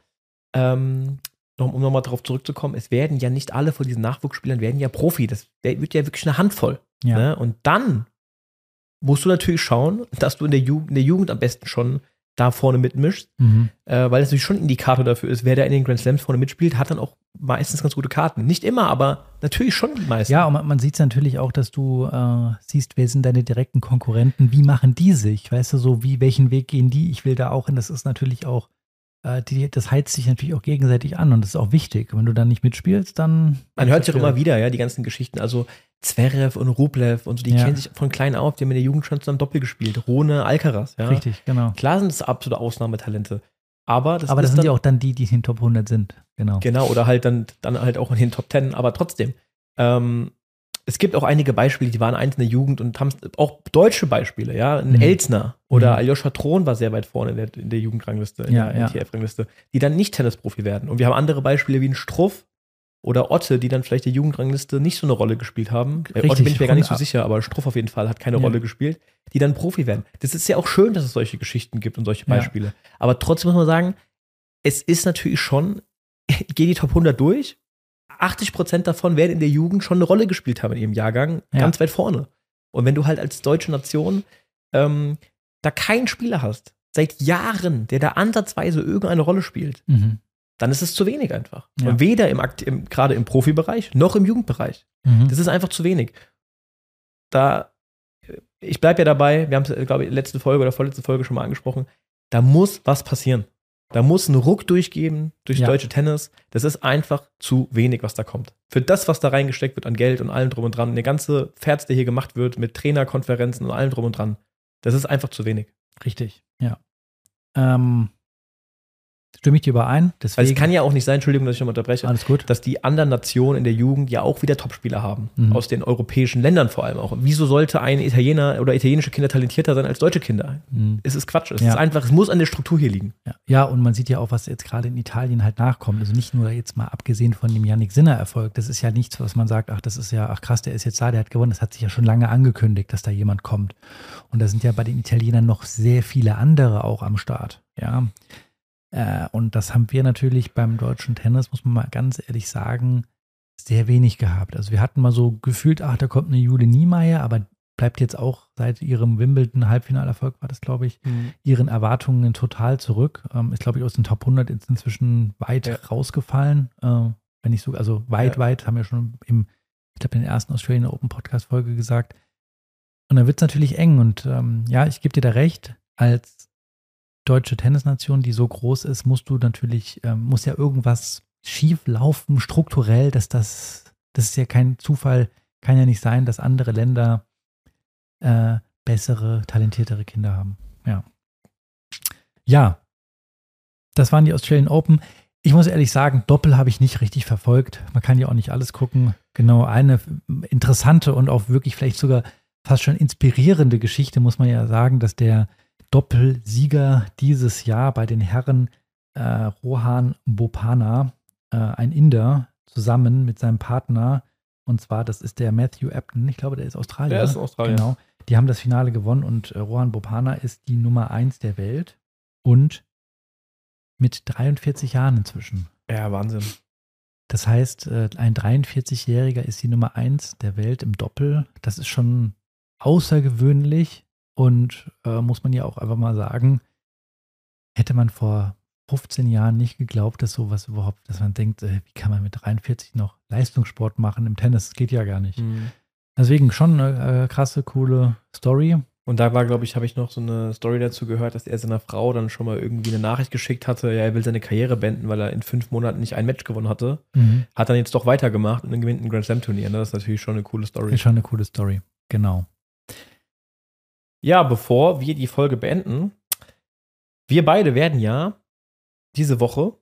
Speaker 1: ähm, noch, um nochmal darauf zurückzukommen, es werden ja nicht alle von diesen Nachwuchsspielern werden ja Profi. Das wird ja wirklich eine Handvoll.
Speaker 2: Ja.
Speaker 1: Ne? Und dann musst du natürlich schauen, dass du in der, Ju in der Jugend am besten schon da vorne mitmischt,
Speaker 2: Mhm.
Speaker 1: äh, weil es natürlich schon ein Indikator dafür ist, wer da in den Grand Slams vorne mitspielt, hat dann auch meistens ganz gute Karten. Nicht immer, aber natürlich schon die meisten.
Speaker 2: Ja, und man, man sieht es natürlich auch, dass du äh, siehst, wer sind deine direkten Konkurrenten, wie machen die sich, weißt du, so wie, welchen Weg gehen die, ich will da auch hin, das ist natürlich auch, die, das heizt sich natürlich auch gegenseitig an und das ist auch wichtig. Wenn du dann nicht mitspielst, dann.
Speaker 1: Man hört sich auch immer wieder, ja, die ganzen Geschichten. Also Zverev und Rublev und so, die
Speaker 2: Ja.
Speaker 1: kennen sich von klein auf, die haben in der Jugend schon zusammen Doppel gespielt. Rone, Alcaraz, ja.
Speaker 2: Richtig, genau.
Speaker 1: Klar sind es absolute Ausnahmetalente. Aber das
Speaker 2: Aber das sind
Speaker 1: dann,
Speaker 2: ja auch dann die, die in den Top 100 sind, genau.
Speaker 1: Genau, oder halt dann, dann halt auch in den Top Ten, aber trotzdem. Ähm, es gibt auch einige Beispiele, die waren eins in der Jugend und haben auch deutsche Beispiele, ja. Ein
Speaker 2: Mhm.
Speaker 1: Elsner oder
Speaker 2: Mhm.
Speaker 1: Aljoscha Thron war sehr weit vorne in der, in der Jugendrangliste, in
Speaker 2: Ja,
Speaker 1: der
Speaker 2: ja.
Speaker 1: ITF-Rangliste, die dann nicht Tennisprofi werden. Und wir haben andere Beispiele wie ein Struff oder Otte, die dann vielleicht der Jugendrangliste nicht so eine Rolle gespielt haben. Bei Otte
Speaker 2: Richtig,
Speaker 1: bin ich mir gar nicht so sicher, aber Struff auf jeden Fall hat keine
Speaker 2: Ja.
Speaker 1: Rolle gespielt, die dann Profi werden. Das ist ja auch schön, dass es solche Geschichten gibt und solche
Speaker 2: Ja.
Speaker 1: Beispiele. Aber trotzdem muss man sagen, es ist natürlich schon, geh die Top 100 durch. 80 Prozent davon werden in der Jugend schon eine Rolle gespielt haben in ihrem Jahrgang,
Speaker 2: Ja.
Speaker 1: ganz weit vorne. Und wenn du halt als deutsche Nation ähm, da keinen Spieler hast, seit Jahren, der da ansatzweise irgendeine Rolle spielt,
Speaker 2: Mhm.
Speaker 1: dann ist es zu wenig einfach.
Speaker 2: Ja.
Speaker 1: Weder im, im gerade im Profibereich noch im Jugendbereich.
Speaker 2: Mhm.
Speaker 1: Das ist einfach zu wenig. Da, ich bleibe ja dabei, wir haben es, glaube ich, letzte Folge oder vorletzte Folge schon mal angesprochen, da muss was passieren. Da muss ein Ruck durchgeben durch
Speaker 2: Ja.
Speaker 1: deutsche Tennis. Das ist einfach zu wenig, was da kommt. Für das, was da reingesteckt wird an Geld und allem drum und dran, der ganze Ferz, der hier gemacht wird mit Trainerkonferenzen und allem drum und dran, das ist einfach zu wenig.
Speaker 2: Richtig, ja. Ähm, stimme ich dir überein. Deswegen,
Speaker 1: Weil es kann ja auch nicht sein, Entschuldigung, dass ich nochmal unterbreche,
Speaker 2: alles gut.
Speaker 1: dass die anderen Nationen in der Jugend ja auch wieder Topspieler haben.
Speaker 2: Mhm.
Speaker 1: Aus den europäischen Ländern vor allem auch. Wieso sollte ein Italiener oder italienische Kinder talentierter sein als deutsche Kinder?
Speaker 2: Mhm.
Speaker 1: Es ist Quatsch. Es
Speaker 2: Ja.
Speaker 1: ist einfach, es muss an der Struktur hier liegen.
Speaker 2: Ja. ja, und man sieht ja auch, was jetzt gerade in Italien halt nachkommt. Also nicht nur jetzt mal abgesehen von dem Yannick Sinner-Erfolg. Das ist ja nichts, was man sagt, ach, das ist ja, ach krass, der ist jetzt da, der hat gewonnen. Das hat sich ja schon lange angekündigt, dass da jemand kommt. Und da sind ja bei den Italienern noch sehr viele andere auch am Start. Ja. Äh, und das haben wir natürlich beim deutschen Tennis, muss man mal ganz ehrlich sagen, sehr wenig gehabt. Also wir hatten mal so gefühlt, ach, da kommt eine Jule Niemeyer, aber bleibt jetzt auch seit ihrem Wimbledon-Halbfinalerfolg, war das, glaube ich, ihren Erwartungen total zurück. Ähm, ist, glaube ich, aus den Top 100 jetzt inzwischen weit
Speaker 1: Ja.
Speaker 2: rausgefallen. Äh, wenn nicht so, also weit,
Speaker 1: Ja.
Speaker 2: weit, haben wir schon im, ich glaube, in der ersten Australian Open Podcast-Folge gesagt. Und dann wird es natürlich eng. Und ähm, ja, ich gebe dir da recht, als deutsche Tennisnation, die so groß ist, musst du natürlich, ähm, muss ja irgendwas schief laufen, strukturell, dass das, das ist ja kein Zufall, kann ja nicht sein, dass andere Länder äh, bessere, talentiertere Kinder haben. Ja. Ja. Das waren die Australian Open. Ich muss ehrlich sagen, Doppel habe ich nicht richtig verfolgt. Man kann ja auch nicht alles gucken. Genau, eine interessante und auch wirklich vielleicht sogar fast schon inspirierende Geschichte, muss man ja sagen, dass der Doppelsieger dieses Jahr bei den Herren äh, Rohan Bopana, äh, ein Inder, zusammen mit seinem Partner, und zwar, das ist der Matthew Apton, ich glaube, der ist Australier.
Speaker 1: Der ist Australier.
Speaker 2: Genau. Die haben das Finale gewonnen und äh, Rohan Bopana ist die Nummer 1 der Welt und mit 43 Jahren inzwischen.
Speaker 1: Ja, Wahnsinn.
Speaker 2: Das heißt, äh, ein 43-Jähriger ist die Nummer 1 der Welt im Doppel. Das ist schon außergewöhnlich und äh, muss man ja auch einfach mal sagen, hätte man vor 15 Jahren nicht geglaubt, dass sowas überhaupt, dass man denkt, äh, wie kann man mit 43 noch Leistungssport machen im Tennis? Das geht ja gar nicht. Deswegen schon eine äh, krasse, coole Story.
Speaker 1: Und da war, glaube ich, habe ich noch so eine Story dazu gehört, dass er seiner Frau dann schon mal irgendwie eine Nachricht geschickt hatte, ja, er will seine Karriere beenden, weil er in fünf Monaten nicht ein Match gewonnen hatte. Hat dann jetzt doch weitergemacht und dann gewinnt ein Grand Slam Turnier. Ne? Das ist natürlich schon eine coole Story.
Speaker 2: Ist schon eine coole Story. Genau.
Speaker 1: Ja, bevor wir die Folge beenden, wir beide werden ja diese Woche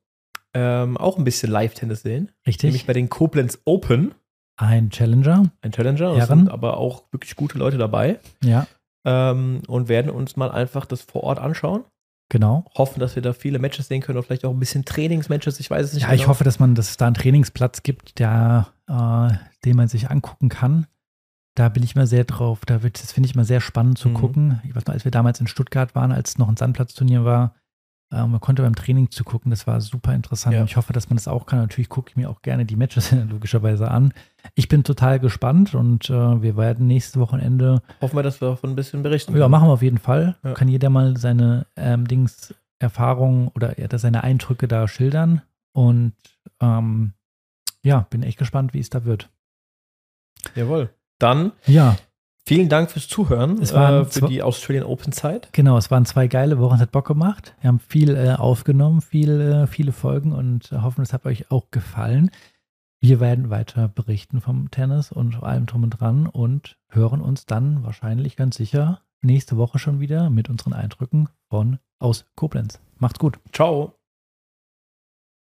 Speaker 1: ähm, auch ein bisschen Live-Tennis sehen. Nämlich
Speaker 2: Richtig.
Speaker 1: bei den Koblenz Open,
Speaker 2: Ein Challenger.
Speaker 1: ein Challenger. Es sind aber auch wirklich gute Leute dabei.
Speaker 2: Ja,
Speaker 1: Ähm, und werden uns mal einfach das vor Ort anschauen.
Speaker 2: genau.
Speaker 1: Hoffen, dass wir da viele Matches sehen können oder vielleicht auch ein bisschen Trainingsmatches. Ich weiß es nicht.
Speaker 2: Ja, ich
Speaker 1: genau.
Speaker 2: hoffe, dass man, dass es da einen Trainingsplatz gibt, der, äh, den man sich angucken kann. Da bin ich mal sehr drauf. Da wird, das finde ich mal sehr spannend zu
Speaker 1: Mhm.
Speaker 2: gucken. Ich weiß noch, als wir damals in Stuttgart waren, als es noch ein Sandplatzturnier war, Äh, man konnte beim Training zugucken, das war super interessant.
Speaker 1: Ja.
Speaker 2: Ich hoffe, dass man das auch kann. Natürlich gucke ich mir auch gerne die Matches logischerweise an. Ich bin total gespannt und äh, wir werden nächstes Wochenende
Speaker 1: Hoffen wir, dass wir davon ein bisschen berichten.
Speaker 2: ja, machen wir auf jeden Fall.
Speaker 1: Ja.
Speaker 2: Kann jeder mal seine ähm, Dings, Erfahrungen oder ja, seine Eindrücke da schildern. Und ähm, ja, bin echt gespannt, wie es da wird.
Speaker 1: Jawohl. Dann
Speaker 2: Ja,
Speaker 1: vielen Dank fürs Zuhören
Speaker 2: Es waren
Speaker 1: äh, für die Australian Open Zeit.
Speaker 2: genau. Es waren zwei geile Wochen, es hat Bock gemacht. Wir haben viel äh, aufgenommen, viel, äh, viele Folgen und äh, hoffen, es hat euch auch gefallen. Wir werden weiter berichten vom Tennis und allem drum und dran und hören uns dann wahrscheinlich ganz sicher nächste Woche schon wieder mit unseren Eindrücken von aus Koblenz. Macht's gut.
Speaker 1: Ciao.